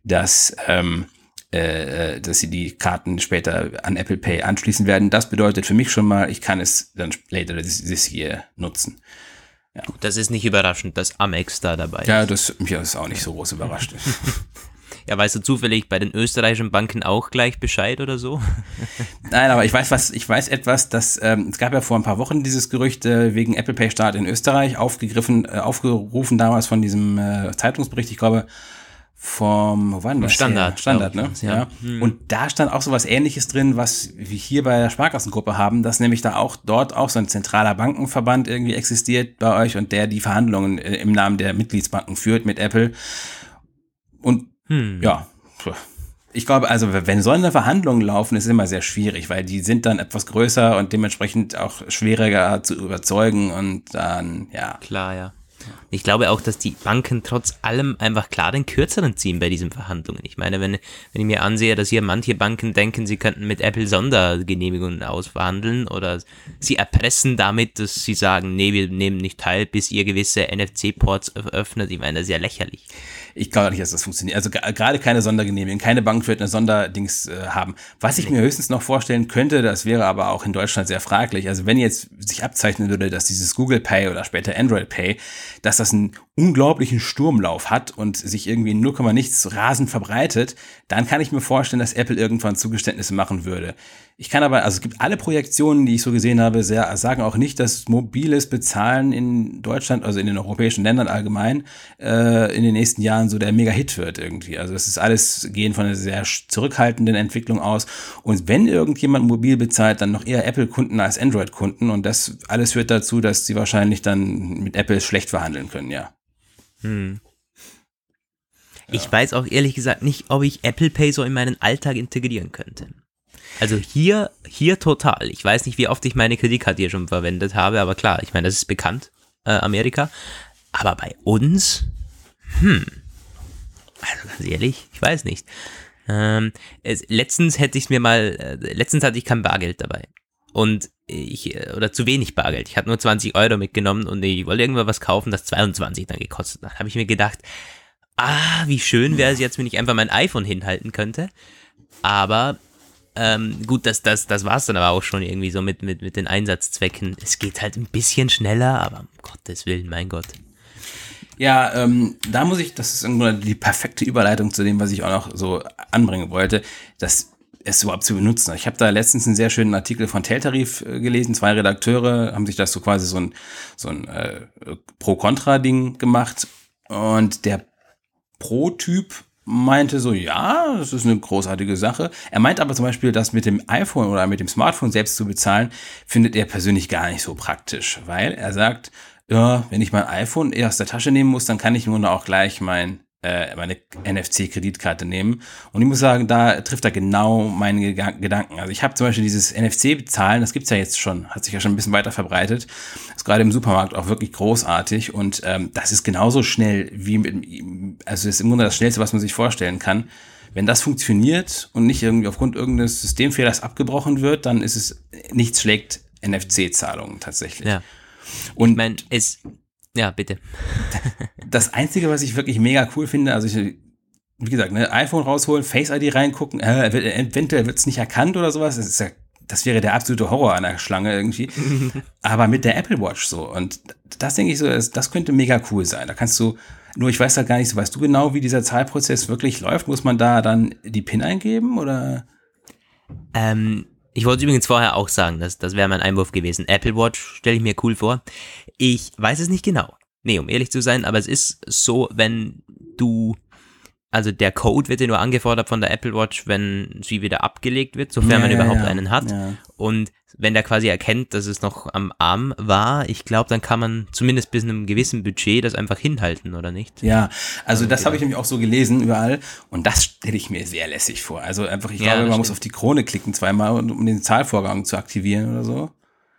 dass, ähm, äh, äh dass sie die Karten später an Apple Pay anschließen werden. Das bedeutet für mich schon mal, ich kann es dann later this, this year nutzen. Ja. Das ist nicht überraschend, dass Amex da dabei ist. Ja, das mich ist auch nicht so groß überrascht. Ja, weißt du zufällig bei den österreichischen Banken auch gleich Bescheid oder so? Nein, aber ich weiß was, ich weiß etwas, dass ähm, es gab ja vor ein paar Wochen dieses Gerücht äh, wegen Apple Pay Start in Österreich aufgegriffen, äh, aufgerufen damals von diesem äh, Zeitungsbericht, ich glaube vom wo war denn das Standard, Standard, ne? Ja. ja. Hm. Und da stand auch so was Ähnliches drin, was wir hier bei der Sparkassengruppe haben, dass nämlich da auch dort auch so ein zentraler Bankenverband irgendwie existiert bei euch und der die Verhandlungen äh, im Namen der Mitgliedsbanken führt mit Apple Und hm. ja, ich glaube, also wenn so eine Verhandlungen laufen, ist es immer sehr schwierig, weil die sind dann etwas größer und dementsprechend auch schwieriger zu überzeugen und dann, ja. Klar, ja. Ich glaube auch, dass die Banken trotz allem einfach klar den kürzeren ziehen bei diesen Verhandlungen. Ich meine, wenn, wenn ich mir ansehe, dass hier manche Banken denken, sie könnten mit Apple Sondergenehmigungen ausverhandeln oder sie erpressen damit, dass sie sagen, nee, wir nehmen nicht teil, bis ihr gewisse NFC-Ports öffnet. Ich meine, das ist ja lächerlich. Ich glaube nicht, dass das funktioniert. Also gerade keine Sondergenehmigung. Keine Bank wird eine Sonderdings äh, haben. Was ich mir höchstens noch vorstellen könnte, das wäre aber auch in Deutschland sehr fraglich. Also wenn jetzt sich abzeichnen würde, dass dieses Google Pay oder später Android Pay, dass das einen unglaublichen Sturmlauf hat und sich irgendwie in 0, nichts rasend verbreitet, dann kann ich mir vorstellen, dass Apple irgendwann Zugeständnisse machen würde. Ich kann aber, also es gibt alle Projektionen, die ich so gesehen habe, sehr, sagen auch nicht, dass mobiles Bezahlen in Deutschland, also in den europäischen Ländern allgemein, äh, in den nächsten Jahren so der Mega-Hit wird irgendwie. Also es ist alles, gehen von einer sehr zurückhaltenden Entwicklung aus. Und wenn irgendjemand mobil bezahlt, dann noch eher Apple-Kunden als Android-Kunden. Und das alles führt dazu, dass sie wahrscheinlich dann mit Apple schlecht verhandeln können, ja. Hm. Ich ja. weiß auch ehrlich gesagt nicht, ob ich Apple Pay so in meinen Alltag integrieren könnte. Also hier, hier total. Ich weiß nicht, wie oft ich meine Kreditkarte hier schon verwendet habe, aber klar, ich meine, das ist bekannt, äh, Amerika. Aber bei uns, hm, also ganz ehrlich, ich weiß nicht. Ähm, es, letztens hätte ich mir mal, äh, letztens hatte ich kein Bargeld dabei. Und ich, äh, oder zu wenig Bargeld. Ich hatte nur 20 Euro mitgenommen und ich wollte irgendwann was kaufen, das 22 dann gekostet hat. habe ich mir gedacht, ah, wie schön wäre es jetzt, wenn ich einfach mein iPhone hinhalten könnte. Aber ähm, gut, das, das, das war es dann aber auch schon irgendwie so mit, mit, mit den Einsatzzwecken. Es geht halt ein bisschen schneller, aber um Gottes Willen, mein Gott. Ja, ähm, da muss ich, das ist irgendwann die perfekte Überleitung zu dem, was ich auch noch so anbringen wollte, das es überhaupt zu benutzen. Ich habe da letztens einen sehr schönen Artikel von Teltarif äh, gelesen. Zwei Redakteure haben sich das so quasi so ein, so ein äh, Pro-Contra-Ding gemacht. Und der Pro-Typ meinte so, ja, das ist eine großartige Sache. Er meint aber zum Beispiel, dass mit dem iPhone oder mit dem Smartphone selbst zu bezahlen, findet er persönlich gar nicht so praktisch, weil er sagt, ja, wenn ich mein iPhone eher aus der Tasche nehmen muss, dann kann ich nur auch gleich mein äh, meine NFC-Kreditkarte nehmen. Und ich muss sagen, da trifft er genau meine Gedanken. Also ich habe zum Beispiel dieses NFC-Bezahlen, das gibt's ja jetzt schon, hat sich ja schon ein bisschen weiter verbreitet. Ist gerade im Supermarkt auch wirklich großartig und ähm, das ist genauso schnell wie mit, also ist im Grunde das Schnellste, was man sich vorstellen kann. Wenn das funktioniert und nicht irgendwie aufgrund irgendeines Systemfehlers abgebrochen wird, dann ist es, nichts schlägt NFC-Zahlungen tatsächlich. Ja. Und ich meine, es, ja, bitte. das Einzige, was ich wirklich mega cool finde, also ich, wie gesagt, ne, iPhone rausholen, Face ID reingucken, äh, eventuell wird es nicht erkannt oder sowas. Das ist ja, das wäre der absolute Horror an der Schlange irgendwie. Aber mit der Apple Watch so. Und das denke ich so, das, könnte mega cool sein. Da kannst du, nur ich weiß halt gar nicht so, weißt du genau, wie dieser Zahlprozess wirklich läuft? Muss man da dann die PIN eingeben oder? Ähm, ich wollte übrigens vorher auch sagen, dass das wäre mein Einwurf gewesen. Apple Watch stelle ich mir cool vor. Ich weiß es nicht genau. Nee, um ehrlich zu sein, aber es ist so, wenn du also der Code wird ja nur angefordert von der Apple Watch, wenn sie wieder abgelegt wird, sofern ja, man überhaupt ja, einen hat. Und wenn der quasi erkennt, dass es noch am Arm war, ich glaube, dann kann man zumindest bis einem gewissen Budget das einfach hinhalten, oder nicht? Ja, also das habe ich nämlich auch so gelesen überall und das stelle ich mir sehr lässig vor. Also einfach, ich glaube, man stimmt. muss auf die Krone klicken zweimal, um den Zahlvorgang zu aktivieren oder so.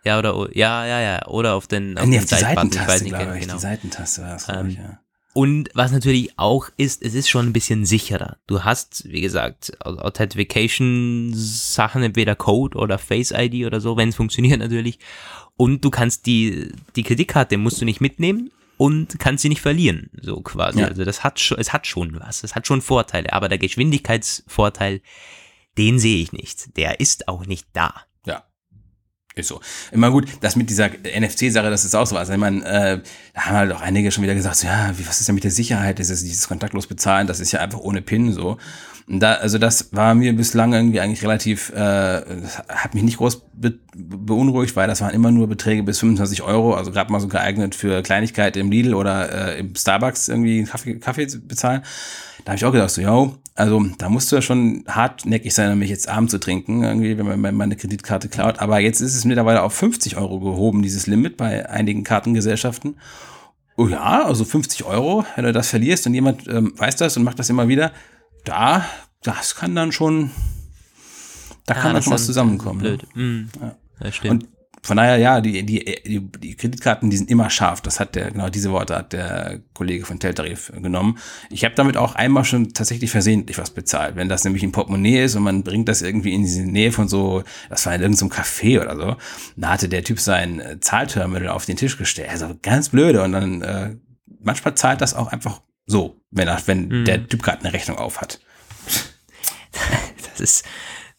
Ja, oder ja, ja, ja, oder auf den, auf nee, den auf die Seitentaste, ich weiß nicht glaube ich, genau. die Seitentaste war das, ähm, ich, ja. Und was natürlich auch ist, es ist schon ein bisschen sicherer. Du hast, wie gesagt, Authentication-Sachen, entweder Code oder Face ID oder so, wenn es funktioniert natürlich. Und du kannst die, die Kreditkarte musst du nicht mitnehmen und kannst sie nicht verlieren, so quasi. Ja. Also das hat schon, es hat schon was, es hat schon Vorteile, aber der Geschwindigkeitsvorteil, den sehe ich nicht. Der ist auch nicht da. Ist so. Immer gut, das mit dieser NFC-Sache, das ist auch so was. Ich meine, äh, da haben halt auch einige schon wieder gesagt, so, ja, wie, was ist denn mit der Sicherheit? Ist dieses kontaktlos bezahlen, das ist ja einfach ohne PIN so. Und da, also das war mir bislang irgendwie eigentlich relativ, äh, hat mich nicht groß be beunruhigt, weil das waren immer nur Beträge bis 25 Euro, also gerade mal so geeignet für Kleinigkeit im Lidl oder äh, im Starbucks irgendwie Kaffee, Kaffee bezahlen. Da habe ich auch gedacht, so, yo, also da musst du ja schon hartnäckig sein, um mich jetzt Abend zu trinken, irgendwie, wenn man meine Kreditkarte klaut. Aber jetzt ist es mittlerweile auf 50 Euro gehoben, dieses Limit bei einigen Kartengesellschaften. oh ja, also 50 Euro, wenn du das verlierst und jemand ähm, weiß das und macht das immer wieder, da, das kann dann schon, da Ja, kann dann schon was zusammenkommen. ne? Blöd. Mhm. Ja. Das stimmt. Und von daher, ja, die, die, die, Kreditkarten, die sind immer scharf. Das hat der, genau diese Worte hat der Kollege von Teltarif genommen. Ich habe damit auch einmal schon tatsächlich versehentlich was bezahlt. Wenn das nämlich ein Portemonnaie ist und man bringt das irgendwie in diese Nähe von so, das war in irgendeinem Café oder so, da hatte der Typ sein äh, Zahlterminal auf den Tisch gestellt. Also ganz blöde. Und dann äh, manchmal zahlt das auch einfach so, wenn, wenn Mhm. der Typ gerade eine Rechnung auf hat. Das ist,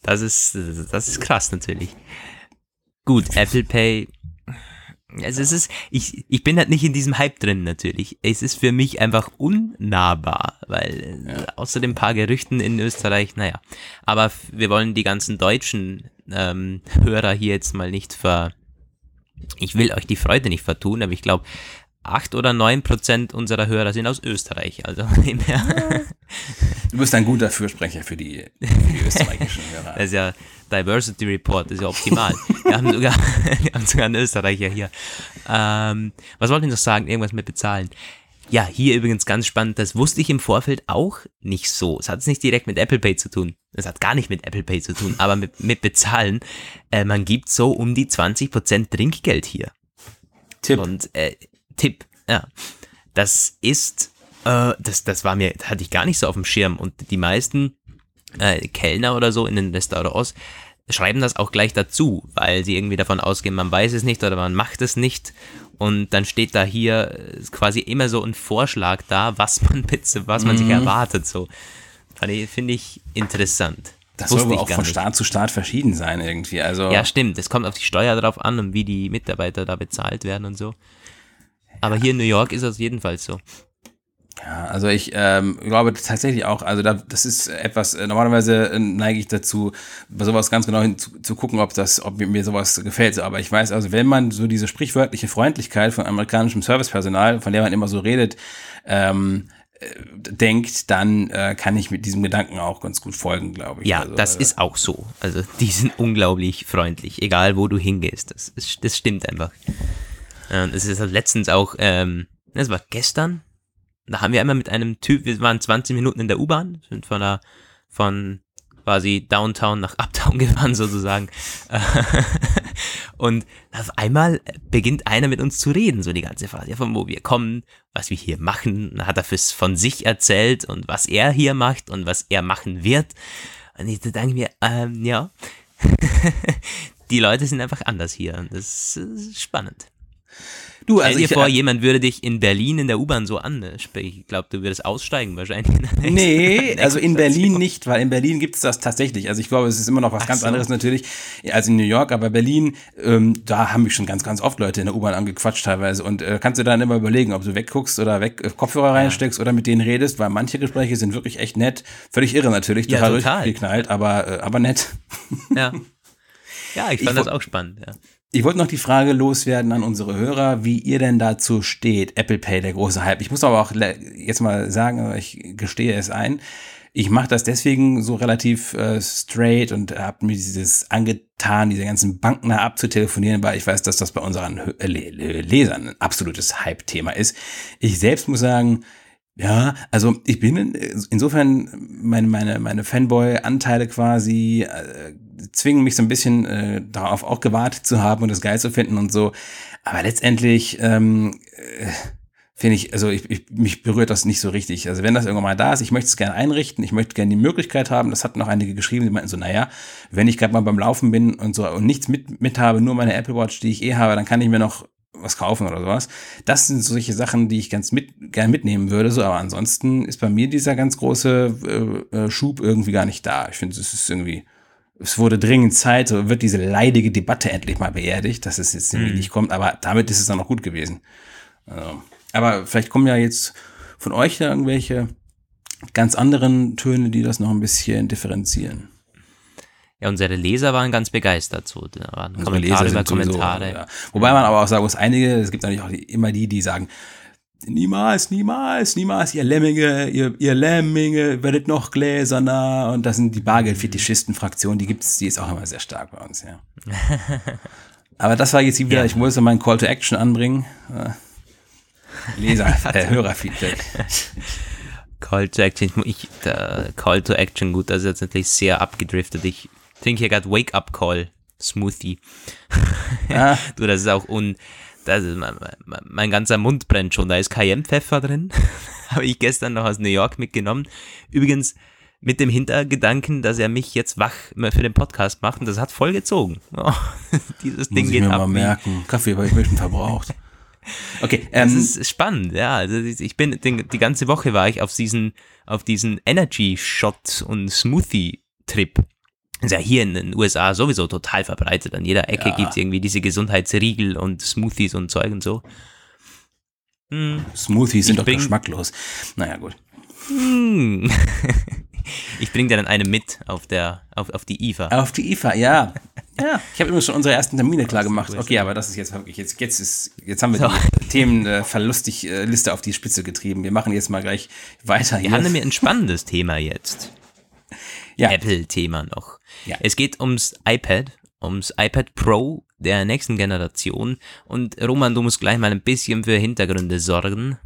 das ist, das ist krass natürlich. Gut, Apple Pay. Also es ist, ich, ich bin halt nicht in diesem Hype drin natürlich. Es ist für mich einfach unnahbar, weil äh, außer den paar Gerüchten in Österreich, naja. Aber wir wollen die ganzen deutschen ähm, Hörer hier jetzt mal nicht ver. Ich will euch die Freude nicht vertun, aber ich glaube, acht oder neun Prozent unserer Hörer sind aus Österreich. Also her. Du bist ein guter Fürsprecher für die, für die österreichischen Hörer. Das ist ja Diversity Report, das ist ja optimal. Wir haben sogar, wir haben sogar einen Österreicher hier. Ähm, was wollte ich noch sagen? Irgendwas mit bezahlen. Ja, hier übrigens ganz spannend, das wusste ich im Vorfeld auch nicht so. Es hat es nicht direkt mit Apple Pay zu tun. Es hat gar nicht mit Apple Pay zu tun, aber mit, mit Bezahlen. Äh, man gibt so um die 20% Trinkgeld hier. Tipp. Und äh, Tipp, ja. Das ist, äh, das, das war mir, hatte ich gar nicht so auf dem Schirm. Und die meisten äh, Kellner oder so in den Restaurants schreiben das auch gleich dazu, weil sie irgendwie davon ausgehen, man weiß es nicht oder man macht es nicht. Und dann steht da hier äh, quasi immer so ein Vorschlag da, was man, bitte- was man sich erwartet. So. Finde ich interessant. Das soll Wusste aber ich auch von nicht. Staat zu Staat verschieden sein irgendwie. Also Ja, stimmt. Es kommt auf die Steuer drauf an und wie die Mitarbeiter da bezahlt werden und so. Aber hier in New York ist das jedenfalls so. Ja, also ich ähm, glaube tatsächlich auch, also da, das ist etwas, äh, normalerweise äh, neige ich dazu, bei sowas ganz genau hin zu, zu gucken, ob das, ob mir, sowas gefällt. Aber ich weiß, also wenn man so diese sprichwörtliche Freundlichkeit von amerikanischem Servicepersonal, von der man immer so redet, ähm, äh, denkt, dann äh, kann ich mit diesem Gedanken auch ganz gut folgen, glaube ich. Ja, also, das äh, ist auch so. Also die sind unglaublich freundlich, egal wo du hingehst. Das, ist, das stimmt einfach. Äh, Es ist halt letztens auch, ähm, das war gestern, da haben wir einmal mit einem Typ, wir waren 20 Minuten in der U-Bahn, sind von der, von quasi Downtown nach Uptown gefahren sozusagen. Und auf einmal beginnt einer mit uns zu reden, so die ganze Fahrt, ja, von wo wir kommen, was wir hier machen. Dann hat er fürs, von sich erzählt und was er hier macht und was er machen wird. Und ich denke mir, ähm, ja, die Leute sind einfach anders hier. Und das ist spannend. Du, Stell also dir ich, vor, äh, jemand würde dich in Berlin in der U-Bahn so ansprechen. Ich glaube, du würdest aussteigen wahrscheinlich. nächsten- Nee, also in Berlin nicht, weil in Berlin gibt es das tatsächlich. Also ich glaube, es ist immer noch was Ach ganz so. anderes natürlich als in New York, aber Berlin, ähm, da haben mich schon ganz, ganz oft Leute in der U-Bahn angequatscht teilweise und äh, kannst du dann immer überlegen, ob du wegguckst oder weg äh, Kopfhörer reinsteckst oder mit denen redest, weil manche Gespräche sind wirklich echt nett. Völlig irre natürlich, Ja, total, total. durchgeknallt, aber, äh, aber nett. Ja. Ja, ich fand Ich das auch spannend, ja. Ich wollte noch die Frage loswerden an unsere Hörer, wie ihr denn dazu steht, Apple Pay, der große Hype. Ich muss aber auch jetzt mal sagen, ich gestehe es ein, ich mache das deswegen so relativ äh, straight und habe mir dieses angetan, diese ganzen Banken da abzutelefonieren, weil ich weiß, dass das bei unseren Hö- äh, Le- Le- Lesern ein absolutes Hype-Thema ist. Ich selbst muss sagen, ja, also ich bin in, insofern meine meine meine Fanboy-Anteile quasi äh, zwingen mich so ein bisschen äh, darauf auch gewartet zu haben und das geil zu finden und so. Aber letztendlich ähm, äh, finde ich, also ich, ich, mich berührt das nicht so richtig. Also wenn das irgendwann mal da ist, ich möchte es gerne einrichten, ich möchte gerne die Möglichkeit haben. Das hatten noch einige geschrieben, die meinten so, naja, wenn ich gerade mal beim Laufen bin und so und nichts mit, mit habe, nur meine Apple Watch, die ich eh habe, dann kann ich mir noch was kaufen oder sowas. Das sind solche Sachen, die ich ganz mit, gern mitnehmen würde. So, aber ansonsten ist bei mir dieser ganz große äh, äh, Schub irgendwie gar nicht da. Ich finde, es ist irgendwie, es wurde dringend Zeit, so wird diese leidige Debatte endlich mal beerdigt, dass es jetzt irgendwie nicht kommt, aber damit ist es dann auch gut gewesen. Also, aber vielleicht kommen ja jetzt von euch da irgendwelche ganz anderen Töne, die das noch ein bisschen differenzieren. Ja, unsere Leser waren ganz begeistert. So. Da waren Unsere Kommentare über sind sowieso, Kommentare. Ja. Wobei man aber auch sagen muss, einige, es gibt natürlich auch immer die, die sagen, niemals, niemals, niemals, ihr Lemminge, ihr, ihr Lemminge, werdet noch gläserner. Und das sind die Bargeldfetischisten-Fraktion, die gibt's, die ist auch immer sehr stark bei uns, ja. aber das war jetzt wieder, Ja. ich muss meinen Call to Action anbringen. Leser, äh, Hörerfeedback. Call to Action, ich, der Call to Action, gut, das ist jetzt natürlich sehr abgedriftet. Ich trinke hier gerade Wake Up Call Smoothie. Ah. du, das ist auch un, das ist, mein, mein, mein, ganzer Mund brennt schon, da ist Cayenne-Pfeffer drin. Habe ich gestern noch aus New York mitgenommen. Übrigens mit dem Hintergedanken, dass er mich jetzt wach für den Podcast macht und das hat voll gezogen. Oh, dieses Ding Muss geht ich mir ab. Mal merken. Kaffee habe ich mir schon verbraucht. Okay, ähm, das ist spannend, ja. Also ich bin die ganze Woche war ich auf diesen auf diesen Energy Shot und Smoothie Trip. Ist ja hier in den USA sowieso total verbreitet. An jeder Ecke ja. gibt es irgendwie diese Gesundheitsriegel und Smoothies und Zeug und so. Hm. Smoothies sind ich doch geschmacklos. Naja, gut. Hm. ich bringe dir dann eine mit auf der auf, auf die IFA. Auf die IFA, ja. Ja, ich habe übrigens schon unsere ersten Termine klar gemacht. Okay, aber das ist jetzt wirklich, jetzt, jetzt, ist, jetzt haben wir so. die Themenverlustig-Liste äh, auf die Spitze getrieben. Wir machen jetzt mal gleich weiter. Wir hier. haben nämlich ein spannendes Thema jetzt. Ja. Apple-Thema noch. Ja. Es geht ums iPad, ums iPad Pro der nächsten Generation. Und Roman, du musst gleich mal ein bisschen für Hintergründe sorgen.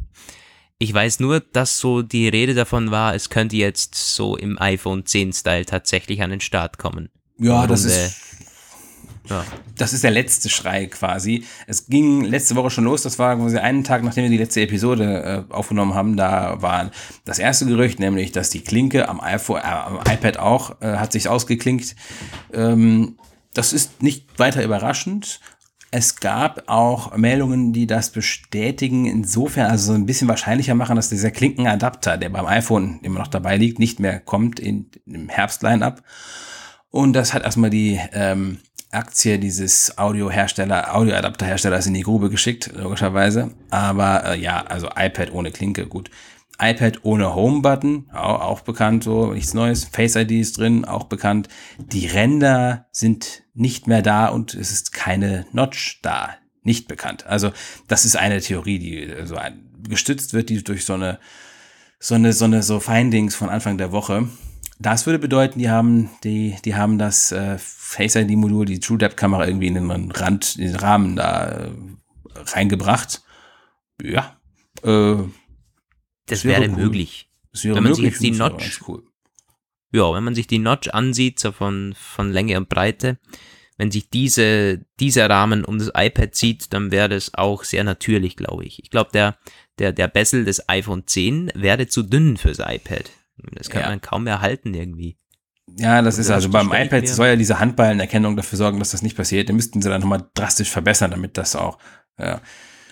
Ich weiß nur, dass so die Rede davon war, es könnte jetzt so im iPhone 10 Style tatsächlich an den Start kommen. Ja, das ist ja. Das ist der letzte Schrei quasi. Es ging letzte Woche schon los, das war quasi einen Tag, nachdem wir die letzte Episode äh, aufgenommen haben. Da war das erste Gerücht, nämlich, dass die Klinke am, iPhone, äh, am iPad auch äh, hat sich ausgeklinkt. Ähm, das ist nicht weiter überraschend. Es gab auch Meldungen, die das bestätigen, insofern also so ein bisschen wahrscheinlicher machen, dass dieser Klinkenadapter, der beim iPhone immer noch dabei liegt, nicht mehr kommt in, im Herbst-Line-Up. Und das hat erstmal die ähm, Aktie dieses Audiohersteller, Audioadapterherstellers in die Grube geschickt, logischerweise. Aber äh, ja, also iPad ohne Klinke, gut. iPad ohne Home-Button, auch, auch bekannt, so nichts Neues. Face ID ist drin, auch bekannt. Die Ränder sind nicht mehr da und es ist keine Notch da, nicht bekannt. Also das ist eine Theorie, die so ein, gestützt wird, die durch so eine so eine so eine so Findings von Anfang der Woche. Das würde bedeuten, die haben die die haben das äh, Face ID Modul, die True Depth Kamera irgendwie in den Rand, in den Rahmen da äh, reingebracht. Ja. Äh, das wäre, cool. möglich. Das wäre wenn man möglich, sich jetzt die Notch, cool. ja, wenn man sich die Notch ansieht, so von, von Länge und Breite, wenn sich diese, dieser Rahmen um das iPad zieht, dann wäre das auch sehr natürlich, glaube ich. Ich glaube, der, der, der Bezel des iPhone 10 wäre zu dünn fürs iPad. Das kann ja. man kaum mehr halten irgendwie. Ja, das ist also beim iPad mehr. soll ja diese Handballenerkennung dafür sorgen, dass das nicht passiert. Den müssten sie dann nochmal drastisch verbessern, damit das auch. Ja,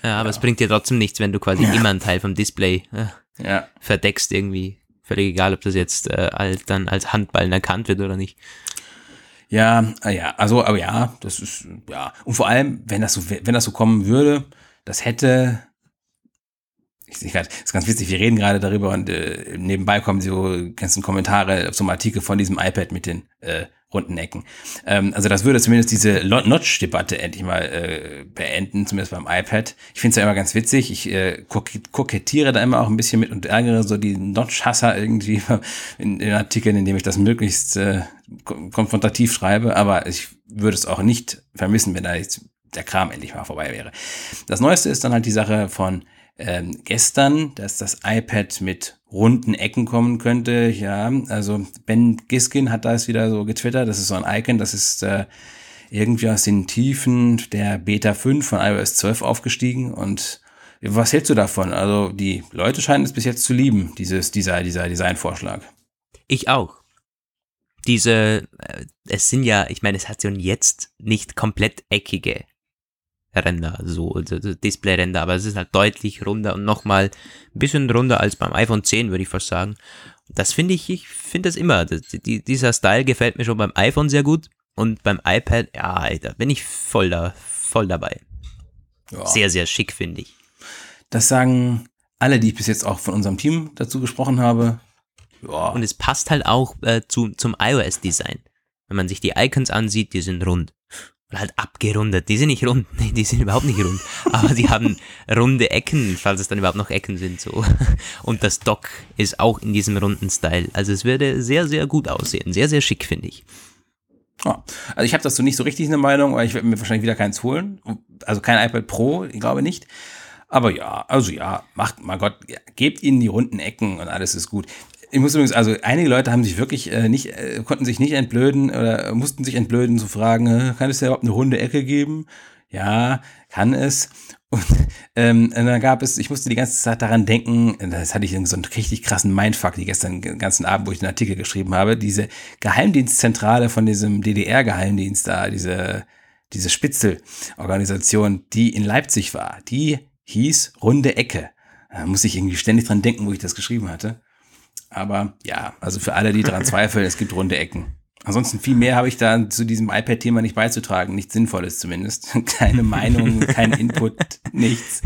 ja aber ja. es bringt dir trotzdem nichts, wenn du quasi immer einen Teil vom Display äh, verdeckst irgendwie. Völlig egal, ob das jetzt äh, als, dann als Handballen erkannt wird oder nicht. Ja, äh, ja, also, aber ja, das ist, ja. Und vor allem, wenn das so, wenn das so kommen würde, das hätte ich sehe gerade, ist ganz witzig, wir reden gerade darüber und äh, nebenbei kommen so ganzen Kommentare zum Artikel von diesem iPad mit den äh, runden Ecken. Ähm, also das würde zumindest diese Notch-Debatte endlich mal äh, beenden, zumindest beim iPad. Ich finde es ja immer ganz witzig. Ich äh, kokettiere da immer auch ein bisschen mit und ärgere so die Notch-Hasser irgendwie in, in Artikeln, in dem ich das möglichst äh, konfrontativ schreibe. Aber ich würde es auch nicht vermissen, wenn da jetzt der Kram endlich mal vorbei wäre. Das Neueste ist dann halt die Sache von ähm, gestern, dass das iPad mit runden Ecken kommen könnte. Ja, also Ben Giskin hat das wieder so getwittert. Das ist so ein Icon, das ist äh, irgendwie aus den Tiefen der Beta 5 von iOS 12 aufgestiegen. Und was hältst du davon? Also die Leute scheinen es bis jetzt zu lieben, dieses, dieser, dieser Designvorschlag. Ich auch. Diese, äh, es sind ja, ich meine, es hat schon jetzt nicht komplett eckige Ränder, so also Display-Ränder, aber es ist halt deutlich runder und nochmal ein bisschen runder als beim iPhone 10, würde ich fast sagen. Das finde ich, ich finde das immer. Das, die, dieser Style gefällt mir schon beim iPhone sehr gut und beim iPad, ja, da bin ich voll, da, voll dabei. Ja. Sehr, sehr schick, finde ich. Das sagen alle, die ich bis jetzt auch von unserem Team dazu gesprochen habe. Ja. Und es passt halt auch äh, zu, zum iOS-Design. Wenn man sich die Icons ansieht, die sind rund halt abgerundet. Die sind nicht rund, nee, die sind überhaupt nicht rund. Aber die haben runde Ecken, falls es dann überhaupt noch Ecken sind, so. Und das Dock ist auch in diesem runden Style. Also es würde sehr, sehr gut aussehen. Sehr, sehr schick, finde ich. Oh. Also ich habe dazu nicht so richtig eine Meinung, weil ich werde mir wahrscheinlich wieder keins holen. Also kein iPad Pro, ich glaube nicht. Aber ja, also ja, macht mal Gott, gebt ihnen die runden Ecken und alles ist gut. Ich muss übrigens, also einige Leute haben sich wirklich äh, nicht, äh, konnten sich nicht entblöden oder mussten sich entblöden zu fragen, äh, kann es ja überhaupt eine runde Ecke geben? Ja, kann es. Und, ähm, und dann gab es, ich musste die ganze Zeit daran denken, das hatte ich in so einen richtig krassen Mindfuck, die gestern den ganzen Abend, wo ich den Artikel geschrieben habe, diese Geheimdienstzentrale von diesem DDR-Geheimdienst da, diese, diese Spitzelorganisation, die in Leipzig war, die hieß Runde Ecke. Da muss ich irgendwie ständig dran denken, wo ich das geschrieben hatte. Aber ja, also für alle, die daran zweifeln, es gibt runde Ecken. Ansonsten viel mehr habe ich da zu diesem iPad-Thema nicht beizutragen. Nichts Sinnvolles zumindest. Keine Meinung, kein Input, nichts.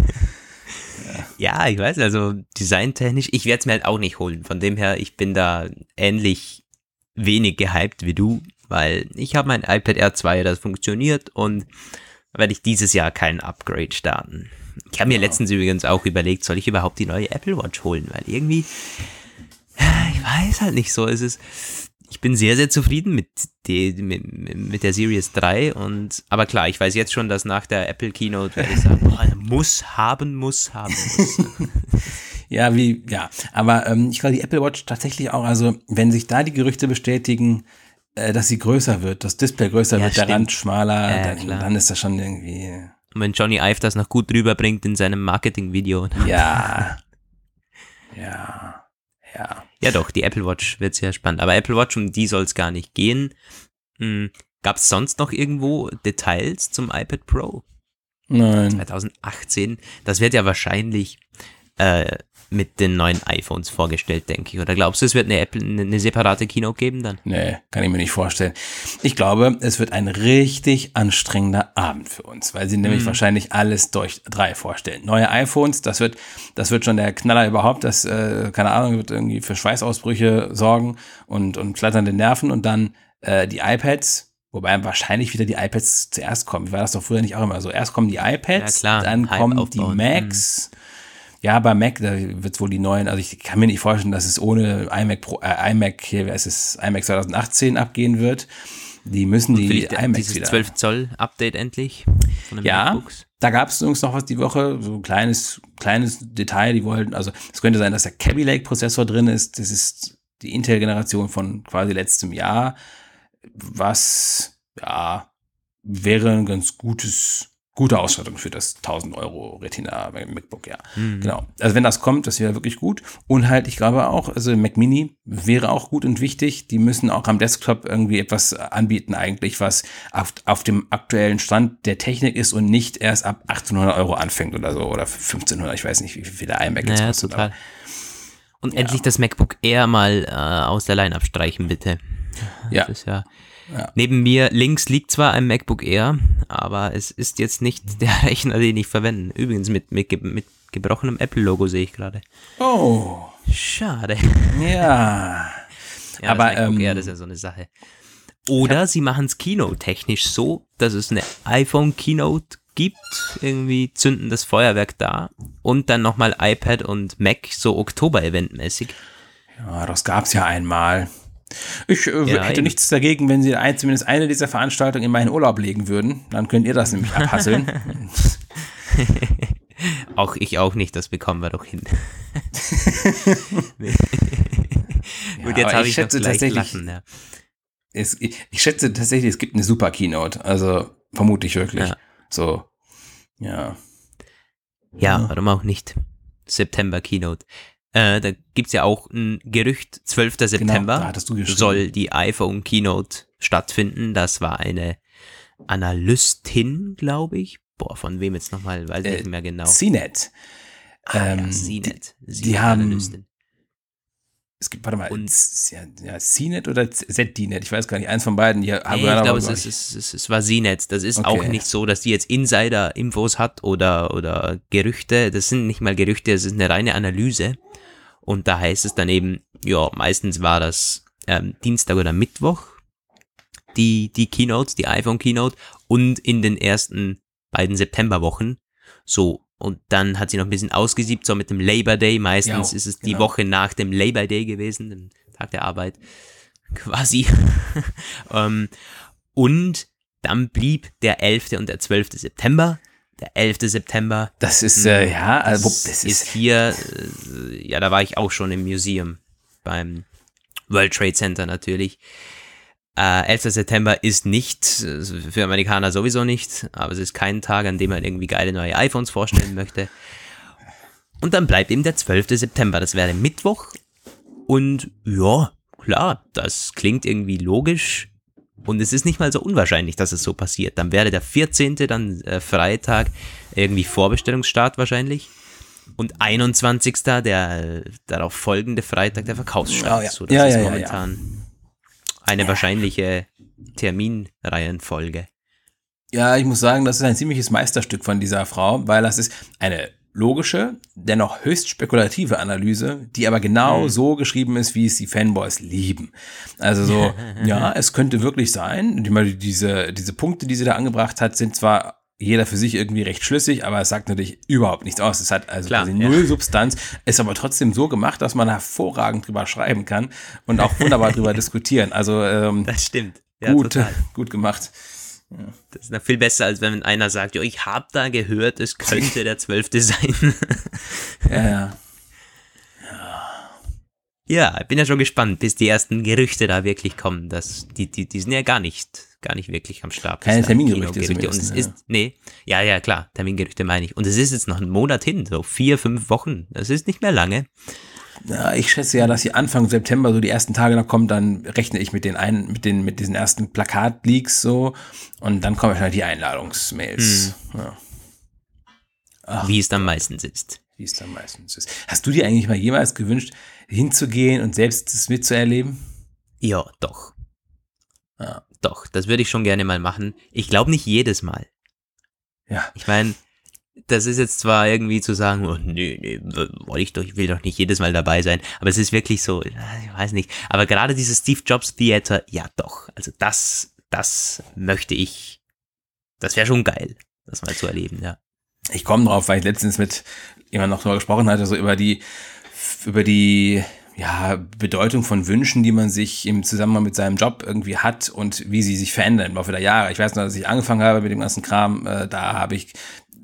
Ja. ja, ich weiß, also designtechnisch, ich werde es mir halt auch nicht holen. Von dem her, ich bin da ähnlich wenig gehypt wie du, weil ich habe mein iPad R2, das funktioniert und werde ich dieses Jahr kein Upgrade starten. Ich habe mir ja. letztens übrigens auch überlegt, soll ich überhaupt die neue Apple Watch holen, weil irgendwie, ich weiß halt nicht so, es ist, ich bin sehr, sehr zufrieden mit, die, mit, mit der Series 3 und, aber klar, ich weiß jetzt schon, dass nach der Apple Keynote werde ich sagen, boah, muss haben, muss haben, muss. ja, wie, ja, aber ähm, ich glaube, die Apple Watch tatsächlich auch, also wenn sich da die Gerüchte bestätigen, äh, dass sie größer wird, das Display größer ja, wird, stimmt. der Rand schmaler, ja, dann, dann, ist das schon irgendwie. Und wenn Johnny Ive das noch gut rüberbringt in seinem Marketing-Video. Ja. ja. Ja. Ja, doch, die Apple Watch wird sehr spannend. Aber Apple Watch, um die soll es gar nicht gehen. Hm, Gab es sonst noch irgendwo Details zum iPad Pro? Nein. 2018. Das wird ja wahrscheinlich äh, mit den neuen iPhones vorgestellt, denke ich. Oder glaubst du, es wird eine, Apple, eine separate Keynote geben dann? Nee, kann ich mir nicht vorstellen. Ich glaube, es wird ein richtig anstrengender Abend für uns, weil sie nämlich mhm. wahrscheinlich alles durch drei vorstellen. Neue iPhones, das wird, das wird schon der Knaller überhaupt, das, äh, keine Ahnung, wird irgendwie für Schweißausbrüche sorgen und, und flatternde Nerven und dann äh, die iPads, Wobei wahrscheinlich wieder die iPads zuerst kommen. War das doch früher nicht auch immer so? Erst kommen die iPads, ja, dann Hype kommen aufbauen. die Macs, mhm. Ja, bei Mac, da wird es wohl die neuen, also ich kann mir nicht vorstellen, dass es ohne iMac Pro, äh, iMac, hier, wer ist es, iMac 2018 abgehen wird. Die müssen die die iMacs dieses wieder. 12 Zoll Update endlich von den ja, MacBooks. Da gab es übrigens noch was die Woche, so ein kleines, kleines Detail, die wollten, also es könnte sein, dass der Kaby Lake Prozessor drin ist. Das ist die Intel-Generation von quasi letztem Jahr, was ja wäre ein ganz gutes gute Ausstattung für das 1000 Euro Retina MacBook, ja. Mhm. Genau. Also wenn das kommt, das wäre wirklich gut. Und halt, ich glaube auch, also Mac Mini wäre auch gut und wichtig. Die müssen auch am Desktop irgendwie etwas anbieten eigentlich, was auf, auf dem aktuellen Stand der Technik ist und nicht erst ab 1800 Euro anfängt oder so oder 1500. Ich weiß nicht, wie viel der iMac jetzt kostet. Total. Und ja. endlich das MacBook Air mal äh, aus der Line abstreichen, bitte. Ja. ja ja. Neben mir links liegt zwar ein MacBook Air, aber es ist jetzt nicht der Rechner, den ich verwende. Übrigens mit, mit, mit gebrochenem Apple-Logo sehe ich gerade. Oh. Schade. Ja. ja aber das ähm, Air, das ist ja so eine Sache. Oder sie machen es Keynote-technisch so, dass es eine iPhone-Keynote gibt, irgendwie zünden das Feuerwerk da und dann nochmal iPad und Mac so Oktober-Event-mäßig. Ja, das gab es ja einmal. Ich äh, ja, hätte eben. nichts dagegen, wenn Sie ein, zumindest eine dieser Veranstaltungen in meinen Urlaub legen würden. Dann könnt ihr das nämlich abhasseln. auch ich auch nicht, das bekommen wir doch hin. Gut, jetzt habe ich, ich schätze tatsächlich, lachen, ja. es, ich, ich, schätze tatsächlich, es gibt eine super Keynote. Also vermute ich wirklich. Ja. So, ja. Ja, warum auch nicht? September Keynote. Äh, da gibt's ja auch ein Gerücht, 12. Genau, September genau, soll die iPhone Keynote stattfinden. Das war eine Analystin, glaube ich. Boah, von wem jetzt nochmal, weiß ich äh, nicht mehr genau. CNET. Ah, ähm, ja, CNET. Die, die haben, Analystin. Es gibt, warte mal, und, ja, CNET oder ZDNet, ich weiß gar nicht, eins von beiden. Die nee, ich glaube, es, es, es, es, war CNET. Das ist okay. auch nicht so, dass die jetzt Insider-Infos hat oder, oder Gerüchte. Das sind nicht mal Gerüchte, das ist eine reine Analyse. Und da heißt es dann eben, ja, meistens war das ähm, Dienstag oder Mittwoch, die, die Keynotes, die iPhone Keynote und in den ersten beiden Septemberwochen. So, und dann hat sie noch ein bisschen ausgesiebt, so mit dem Labor Day. Meistens ja, ist es die genau. Woche nach dem Labor Day gewesen, dem Tag der Arbeit. Quasi. ähm, und dann blieb der 11. und der 12. September. Der 11. September. Das ist, äh, ja, also, Das, das ist, ist, hier, äh, ja, da war ich auch schon im Museum beim World Trade Center natürlich. Äh, 11. September ist nicht, äh, für Amerikaner sowieso nicht, aber es ist kein Tag, an dem man irgendwie geile neue iPhones vorstellen möchte. Und dann bleibt eben der 12. September, das wäre Mittwoch. Und ja, klar, das klingt irgendwie logisch. Und es ist nicht mal so unwahrscheinlich, dass es so passiert. Dann wäre der 14. dann äh, Freitag, irgendwie Vorbestellungsstart wahrscheinlich. Und 21. der äh, darauf folgende Freitag der Verkaufsstart. Oh ja. So, das Ja, ist ja, ja, momentan eine wahrscheinliche Terminreihenfolge. ja, ich muss sagen, das ist ein ziemliches Meisterstück von dieser Frau, weil das ist eine logische, dennoch höchst spekulative Analyse, die aber genau Hm. so geschrieben ist, wie es die Fanboys lieben. Also so, ja, es könnte wirklich sein, diese, diese Punkte, die sie da angebracht hat, sind zwar jeder für sich irgendwie recht schlüssig, aber es sagt natürlich überhaupt nichts aus. Es hat also Klar, quasi ja. null Substanz, ist aber trotzdem so gemacht, dass man hervorragend drüber schreiben kann und auch wunderbar drüber diskutieren. Also ähm, Das stimmt. Ja, gut, total. gut gemacht. Das ist noch viel besser, als wenn einer sagt, jo, ich habe da gehört, es könnte der 12. sein. Ja, ja. ja, ich bin ja schon gespannt, bis die ersten Gerüchte da wirklich kommen. Dass die, die, die sind ja gar nicht, gar nicht wirklich am Start. Keine Termingerüchte Kinogerüchte. Und es ist, nee, ja, ja, klar, Termingerüchte meine ich. Und es ist jetzt noch ein Monat hin, so vier, fünf Wochen. Das ist nicht mehr lange. Ja, ich schätze ja, dass sie Anfang September so die ersten Tage noch kommen, dann rechne ich mit den einen, mit den, mit diesen ersten Plakatleaks so und dann kommen wahrscheinlich die Einladungsmails. Ja, Ach. Wie es dann meistens ist. wie es dann meistens ist. Hast du dir eigentlich mal jemals gewünscht, hinzugehen und selbst das mitzuerleben? Ja, doch. Ja. Doch, das würde ich schon gerne mal machen. Ich glaube nicht jedes Mal. Ja. Ich meine, das ist jetzt zwar irgendwie zu sagen, oh, nee, nee, wollte ich doch, ich will doch nicht jedes Mal dabei sein, aber es ist wirklich so, ich weiß nicht. Aber gerade dieses Steve Jobs Theater, ja doch. Also das, das möchte ich, das wäre schon geil, das mal zu erleben, ja. Ich komme drauf, weil ich letztens mit jemand noch drüber gesprochen hatte, so über die, über die, ja, Bedeutung von Wünschen, die man sich im Zusammenhang mit seinem Job irgendwie hat und wie sie sich verändern im Laufe der Jahre. Ich weiß noch, dass ich angefangen habe mit dem ganzen Kram, äh, da habe ich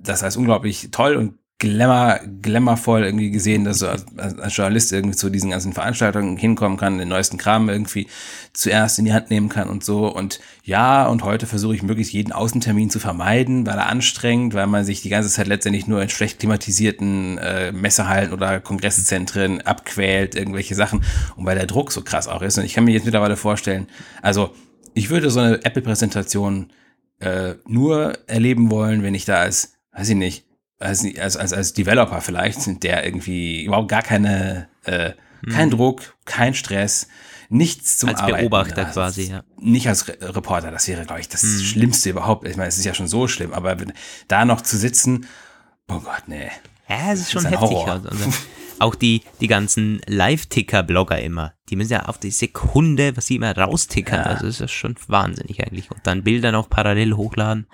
das als unglaublich toll und glamour, glamourvoll irgendwie gesehen, dass du als, als Journalist irgendwie zu diesen ganzen Veranstaltungen hinkommen kann, den neuesten Kram irgendwie zuerst in die Hand nehmen kann und so. Und ja, und heute versuche ich möglichst jeden Außentermin zu vermeiden, weil er anstrengend, weil man sich die ganze Zeit letztendlich nur in schlecht klimatisierten äh, Messehallen oder Kongresszentren abquält, irgendwelche Sachen und weil der Druck so krass auch ist. Und ich kann mir jetzt mittlerweile vorstellen, also ich würde so eine Apple-Präsentation äh, nur erleben wollen, wenn ich da als, weiß ich nicht, als, als, als, als Developer vielleicht, der irgendwie überhaupt gar keine, äh, kein Druck, kein Stress, nichts zum Als Arbeiten. Beobachter Also quasi, ja. Nicht als Re Reporter, das wäre, glaube ich, das Schlimmste überhaupt. Ich meine, es ist ja schon so schlimm, aber da noch zu sitzen, oh Gott, nee. Ja, es ist schon ist heftig. Also, also, auch die, die ganzen Live-Ticker-Blogger immer, die müssen ja auf die Sekunde, was sie immer raustickern, Ja. also das ist schon wahnsinnig eigentlich. Und dann Bilder noch parallel hochladen.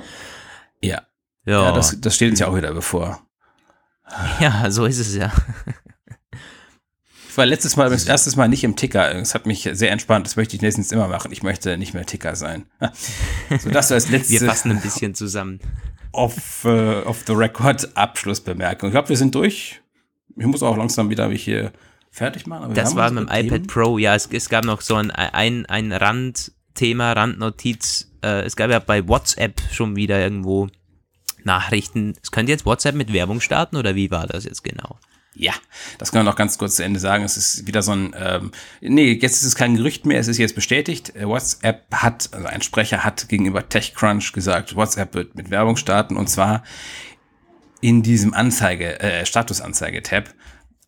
Ja, Ja, ja das, das steht uns ja auch wieder bevor. ja, so ist es ja. Ich war letztes Mal, das erste Mal nicht im Ticker. Es hat mich sehr entspannt. Das möchte ich nächstens immer machen. Ich möchte nicht mehr Ticker sein. So, das als letzte Wir fassen ein bisschen zusammen. off, äh, off the record Abschlussbemerkung. Ich glaube, wir sind durch. Ich muss auch langsam wieder mich hier fertig machen. Das war mit dem iPad. Pro, ja, es, es gab noch so ein, ein, ein Randthema, Randnotiz. Äh, es gab ja bei WhatsApp schon wieder irgendwo Nachrichten. Es könnte jetzt WhatsApp mit Werbung starten oder wie war das jetzt genau? Ja, das kann man noch ganz kurz zu Ende sagen. Es ist wieder so ein, ähm, nee, jetzt ist es kein Gerücht mehr, es ist jetzt bestätigt. Äh, WhatsApp hat, also ein Sprecher hat gegenüber TechCrunch gesagt, WhatsApp wird mit Werbung starten und zwar in diesem Anzeige, äh, Statusanzeige-Tab.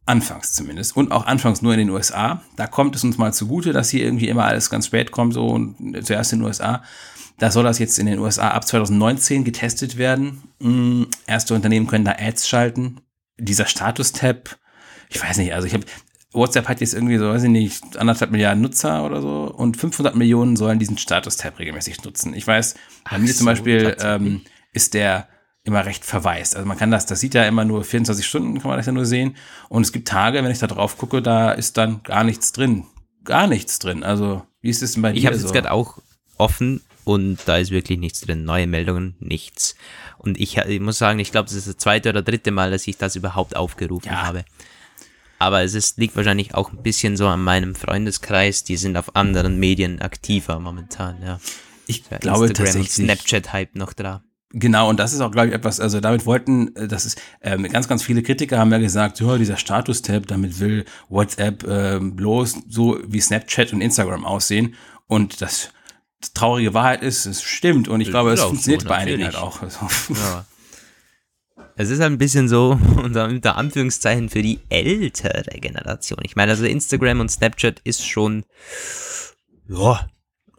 Anfangs zumindest. Und auch anfangs nur in den USA. Da kommt es uns mal zugute, dass hier irgendwie immer alles ganz spät kommt, so und zuerst in den USA. Da soll das jetzt in den USA ab 2019 getestet werden. Mm, Erste Unternehmen können da Ads schalten. Dieser Status-Tab, ich weiß nicht, also ich habe, WhatsApp hat jetzt irgendwie so, weiß ich nicht, anderthalb Milliarden Nutzer oder so und 500 Millionen sollen diesen Status-Tab regelmäßig nutzen. Ich weiß, bei Ach mir zum so, Beispiel tatsächlich. ähm, ist der immer recht verwaist. Also man kann das, das sieht ja immer nur 24 Stunden, kann man das ja nur sehen. Und es gibt Tage, wenn ich da drauf gucke, da ist dann gar nichts drin. Gar nichts drin. Also, wie ist es denn bei Ich dir habe es so? jetzt gerade auch offen und da ist wirklich nichts drin. Neue Meldungen, nichts. Und ich, ich muss sagen, ich glaube, das ist das zweite oder dritte Mal, dass ich das überhaupt aufgerufen ja. habe. Aber es ist, liegt wahrscheinlich auch ein bisschen so an meinem Freundeskreis. Die sind auf anderen Medien aktiver momentan, ja. Ich ja, glaube Instagram tatsächlich. Snapchat-Hype noch da. Genau, und das ist auch, glaube ich, etwas, also damit wollten, äh, das ist, ähm, ganz, ganz viele Kritiker haben ja gesagt, ja, dieser Status-Tab, damit will WhatsApp äh, bloß so wie Snapchat und Instagram aussehen. Und das traurige Wahrheit ist, es stimmt. Und ich glaube, es funktioniert so, bei einigen halt auch. Ja. Es ist halt ein bisschen so, unter, unter Anführungszeichen, für die ältere Generation. Ich meine, also Instagram und Snapchat ist schon, ja,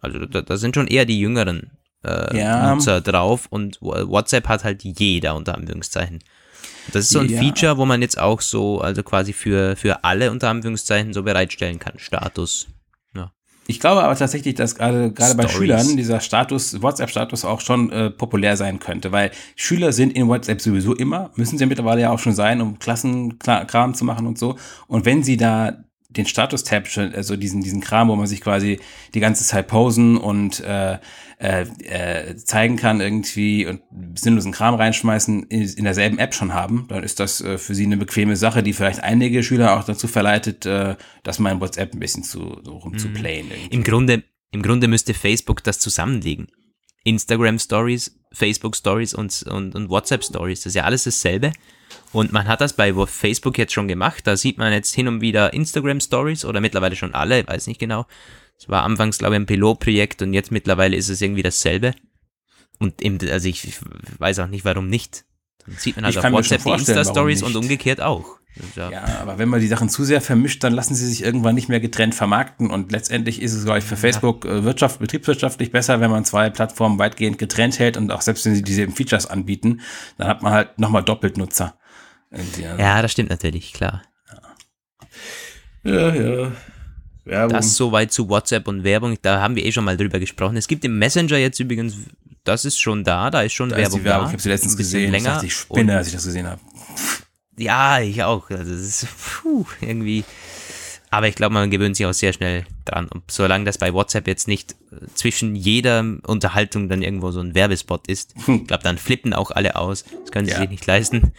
also da, da sind schon eher die jüngeren äh, ja. Nutzer drauf und WhatsApp hat halt jeder unter Anführungszeichen. Das ist so ein ja. Feature, wo man jetzt auch so, also quasi für, für alle unter Anführungszeichen so bereitstellen kann. Status. Ja. Ich glaube aber tatsächlich, dass gerade gerade bei Schülern dieser Status, WhatsApp-Status auch schon äh, populär sein könnte, weil Schüler sind in WhatsApp sowieso immer, müssen sie mittlerweile ja auch schon sein, um Klassenkram zu machen und so. Und wenn sie da den Status-Tab, also diesen, diesen Kram, wo man sich quasi die ganze Zeit posen und äh, äh, äh, zeigen kann irgendwie und sinnlosen Kram reinschmeißen, in, in derselben App schon haben, dann ist das äh, für sie eine bequeme Sache, die vielleicht einige Schüler auch dazu verleitet, äh, das mal in WhatsApp ein bisschen zu, so rumzuplayen. Mhm. Im Grunde, Im Grunde müsste Facebook das zusammenlegen. Instagram Stories, Facebook Stories und, und, und WhatsApp Stories, das ist ja alles dasselbe. Und man hat das bei Facebook jetzt schon gemacht. Da sieht man jetzt hin und wieder Instagram Stories oder mittlerweile schon alle, weiß nicht genau. Es war anfangs, glaube ich, ein Pilotprojekt und jetzt mittlerweile ist es irgendwie dasselbe. Und im, also ich weiß auch nicht, warum nicht. Dann sieht man halt auf WhatsApp die Insta-Stories und umgekehrt auch. Ja. ja, aber wenn man die Sachen zu sehr vermischt, dann lassen sie sich irgendwann nicht mehr getrennt vermarkten. Und letztendlich ist es, glaube ich, für Facebook äh, Wirtschaft, betriebswirtschaftlich besser, wenn man zwei Plattformen weitgehend getrennt hält und auch selbst wenn sie diese Features anbieten, dann hat man halt nochmal doppelt Nutzer. Also. Ja, das stimmt natürlich, klar. Ja, ja. ja. Werbung. Das soweit zu WhatsApp und Werbung. Da haben wir eh schon mal drüber gesprochen. Es gibt im Messenger jetzt übrigens, das ist schon da, da ist schon da Werbung, ist Werbung da. Ich habe sie letztens gesehen. Länger. Ich dachte, ich spinne, als ich das gesehen habe. Ja, ich auch. Also das ist puh, irgendwie. Aber ich glaube, man gewöhnt sich auch sehr schnell dran. Und solange das bei WhatsApp jetzt nicht äh, zwischen jeder Unterhaltung dann irgendwo so ein Werbespot ist, ich glaube, dann flippen auch alle aus. Das können sie ja. sich nicht leisten.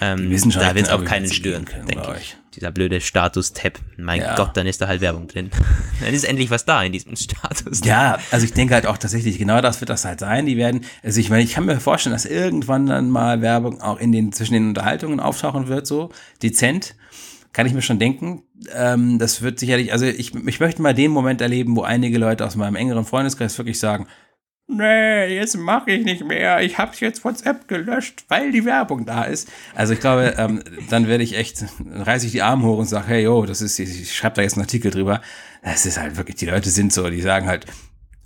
Ähm, da wird es auch keinen stören, können, denke ich. Dieser blöde Status-Tab. Mein ja. Gott, dann ist da halt Werbung drin. dann ist endlich was da in diesem Status. -Tab. Ja, also ich denke halt auch tatsächlich, genau das wird das halt sein. Die werden, also ich meine, ich kann mir vorstellen, dass irgendwann dann mal Werbung auch in den, zwischen den Unterhaltungen auftauchen wird, so dezent. Kann ich mir schon denken. Ähm, das wird sicherlich, also ich, ich möchte mal den Moment erleben, wo einige Leute aus meinem engeren Freundeskreis wirklich sagen, nee, jetzt mache ich nicht mehr. Ich habe jetzt WhatsApp gelöscht, weil die Werbung da ist. Also ich glaube, ähm, dann werde ich echt, dann reiße ich die Arme hoch und sage, hey, yo, das ist, ich schreibe da jetzt einen Artikel drüber. Das ist halt wirklich, die Leute sind so, die sagen halt,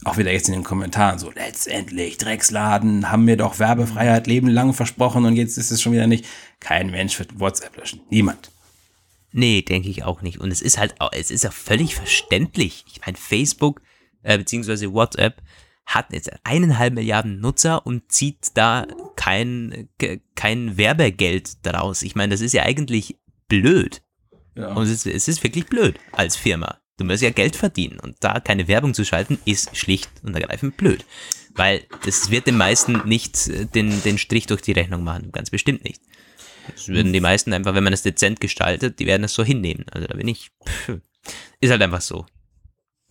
auch wieder jetzt in den Kommentaren so, letztendlich, Drecksladen, haben mir doch Werbefreiheit Leben lang versprochen und jetzt ist es schon wieder nicht. Kein Mensch wird WhatsApp löschen. Niemand. Nee, denke ich auch nicht. Und es ist halt, es ist ja völlig verständlich. Ich meine, Facebook, äh, beziehungsweise WhatsApp, hat jetzt eineinhalb Milliarden Nutzer und zieht da kein, kein Werbegeld daraus. Ich meine, das ist ja eigentlich blöd. Ja. Und es ist, es ist wirklich blöd als Firma. Du musst ja Geld verdienen und da keine Werbung zu schalten, ist schlicht und ergreifend blöd. Weil das wird den meisten nicht den, den Strich durch die Rechnung machen, ganz bestimmt nicht. Das würden die meisten einfach, wenn man es dezent gestaltet, die werden es so hinnehmen. Also da bin ich, pff, ist halt einfach so.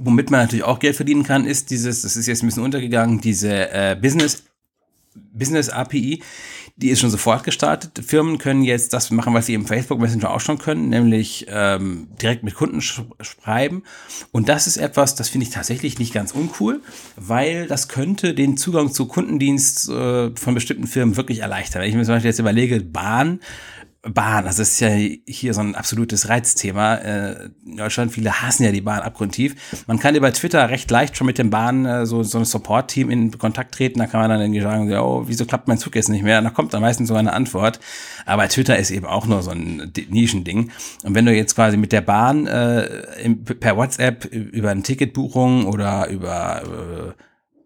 Womit man natürlich auch Geld verdienen kann, ist dieses, das ist jetzt ein bisschen untergegangen, diese äh, Business Business API, die ist schon sofort gestartet. Firmen können jetzt das machen, was sie im Facebook Messenger auch schon können, nämlich ähm, direkt mit Kunden sch schreiben. Und das ist etwas, das finde ich tatsächlich nicht ganz uncool, weil das könnte den Zugang zu Kundendienst äh, von bestimmten Firmen wirklich erleichtern. Wenn ich mir zum Beispiel jetzt überlege, Bahn Bahn, das ist ja hier so ein absolutes Reizthema. Äh, in Deutschland, viele hassen ja die Bahn abgrundtief. Man kann über Twitter recht leicht schon mit dem Bahn äh, so, so ein Support-Team in Kontakt treten. Da kann man dann irgendwie sagen, oh, wieso klappt mein Zug jetzt nicht mehr? Und da kommt dann meistens so eine Antwort. Aber Twitter ist eben auch nur so ein Nischending. Und wenn du jetzt quasi mit der Bahn äh, per WhatsApp über eine Ticketbuchung oder über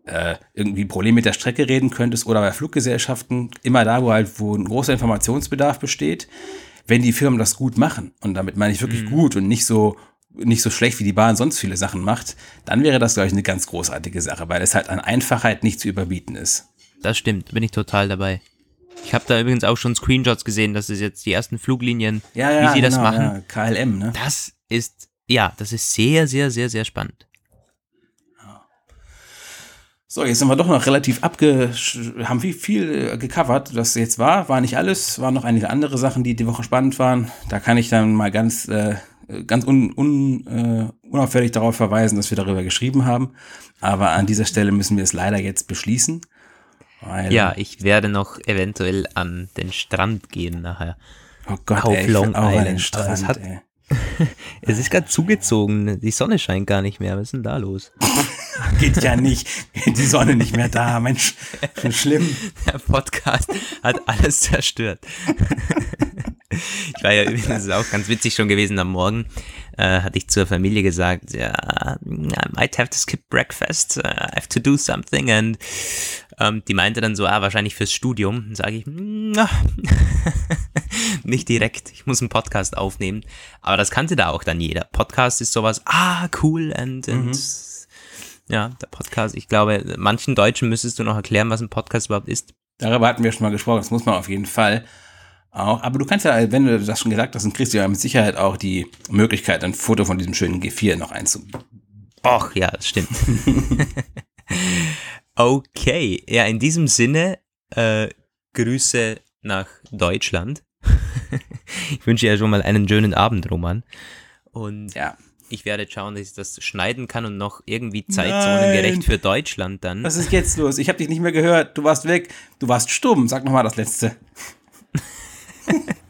äh, irgendwie Problem mit der Strecke reden könntest oder bei Fluggesellschaften, immer da, wo halt, wo ein großer Informationsbedarf besteht, wenn die Firmen das gut machen, und damit meine ich wirklich mhm. gut und nicht so nicht so schlecht, wie die Bahn sonst viele Sachen macht, dann wäre das, glaube ich, eine ganz großartige Sache, weil es halt an Einfachheit nicht zu überbieten ist. Das stimmt, bin ich total dabei. Ich habe da übrigens auch schon Screenshots gesehen, dass es jetzt die ersten Fluglienien, Ja, ja, wie sie das genau, machen. Ja, KLM, ne? Das ist, ja, das ist sehr, sehr, sehr, sehr spannend. So, jetzt sind wir doch noch relativ abge... haben viel, viel äh, gecovert, was jetzt war. War nicht alles, waren noch einige andere Sachen, die die Woche spannend waren. Da kann ich dann mal ganz, äh, ganz un, un, äh, unauffällig darauf verweisen, dass wir darüber geschrieben haben. Aber an dieser Stelle müssen wir es leider jetzt beschließen. Ja, ich werde noch eventuell an den Strand gehen nachher. oh Gott, auf ey, Long Island. Strand, es hat-. Es ist gerade zugezogen, die Sonne scheint gar nicht mehr. Was ist denn da los? Geht ja nicht. Die Sonne nicht mehr da, Mensch. Schlimm. Der Podcast hat alles zerstört. Ich war ja übrigens das ist auch ganz witzig schon gewesen am Morgen. Äh, hatte ich zur Familie gesagt, ja, I might have to skip breakfast, uh, I have to do something. Und ähm, die meinte dann so, ah, wahrscheinlich fürs Studium. Dann sage ich, "Na, nicht direkt, ich muss einen Podcast aufnehmen. Aber das kannte da auch dann jeder. Podcast ist sowas, ah, cool, und, und ja, der Podcast, ich glaube, manchen Deutschen müsstest du noch erklären, was ein Podcast überhaupt ist. Darüber hatten wir schon mal gesprochen, das muss man auf jeden Fall auch. Aber du kannst ja, wenn du das schon gesagt hast, dann kriegst du ja mit Sicherheit auch die Möglichkeit, ein Foto von diesem schönen G4 noch einzubauen. Och, ja, das stimmt. okay, ja, in diesem Sinne, äh, Grüße nach Deutschland. ich wünsche dir schon mal einen schönen Abend, Roman. Und Ja. Ich werde schauen, dass ich das schneiden kann und noch irgendwie zeitzonengerecht für Deutschland dann. Was ist jetzt los? Ich habe dich nicht mehr gehört. Du warst weg. Du warst stumm. Sag nochmal das letzte.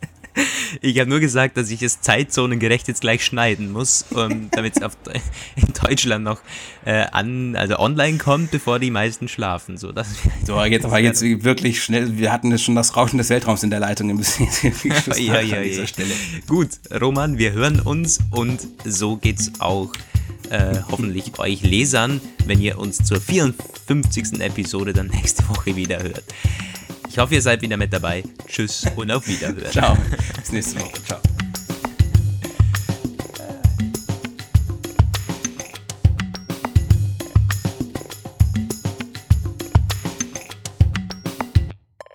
Ich habe nur gesagt, dass ich es zeitzonengerecht jetzt gleich schneiden muss, um, damit es in Deutschland noch äh, an, also online kommt, bevor die meisten schlafen. So, das So, jetzt aber jetzt wirklich schnell. Wir hatten jetzt schon das Rauschen des Weltraums in der Leitung ein bisschen ja, ja, an dieser ja. Stelle. Gut, Roman, wir hören uns und so geht's auch äh, hoffentlich euch Lesern, wenn ihr uns zur 54. Episode dann nächste Woche wieder hört. Ich hoffe, ihr seid wieder mit dabei. Tschüss und auf Wiederhören. Ciao. Bis nächste Woche. Ciao.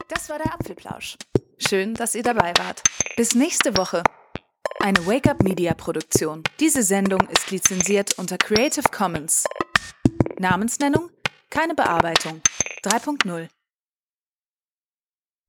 Das war der Apfelplausch. Schön, dass ihr dabei wart. Bis nächste Woche. Eine Wake-up Media Produktion. Diese Sendung ist lizenziert unter Creative Commons. Namensnennung? Keine Bearbeitung. 3.0.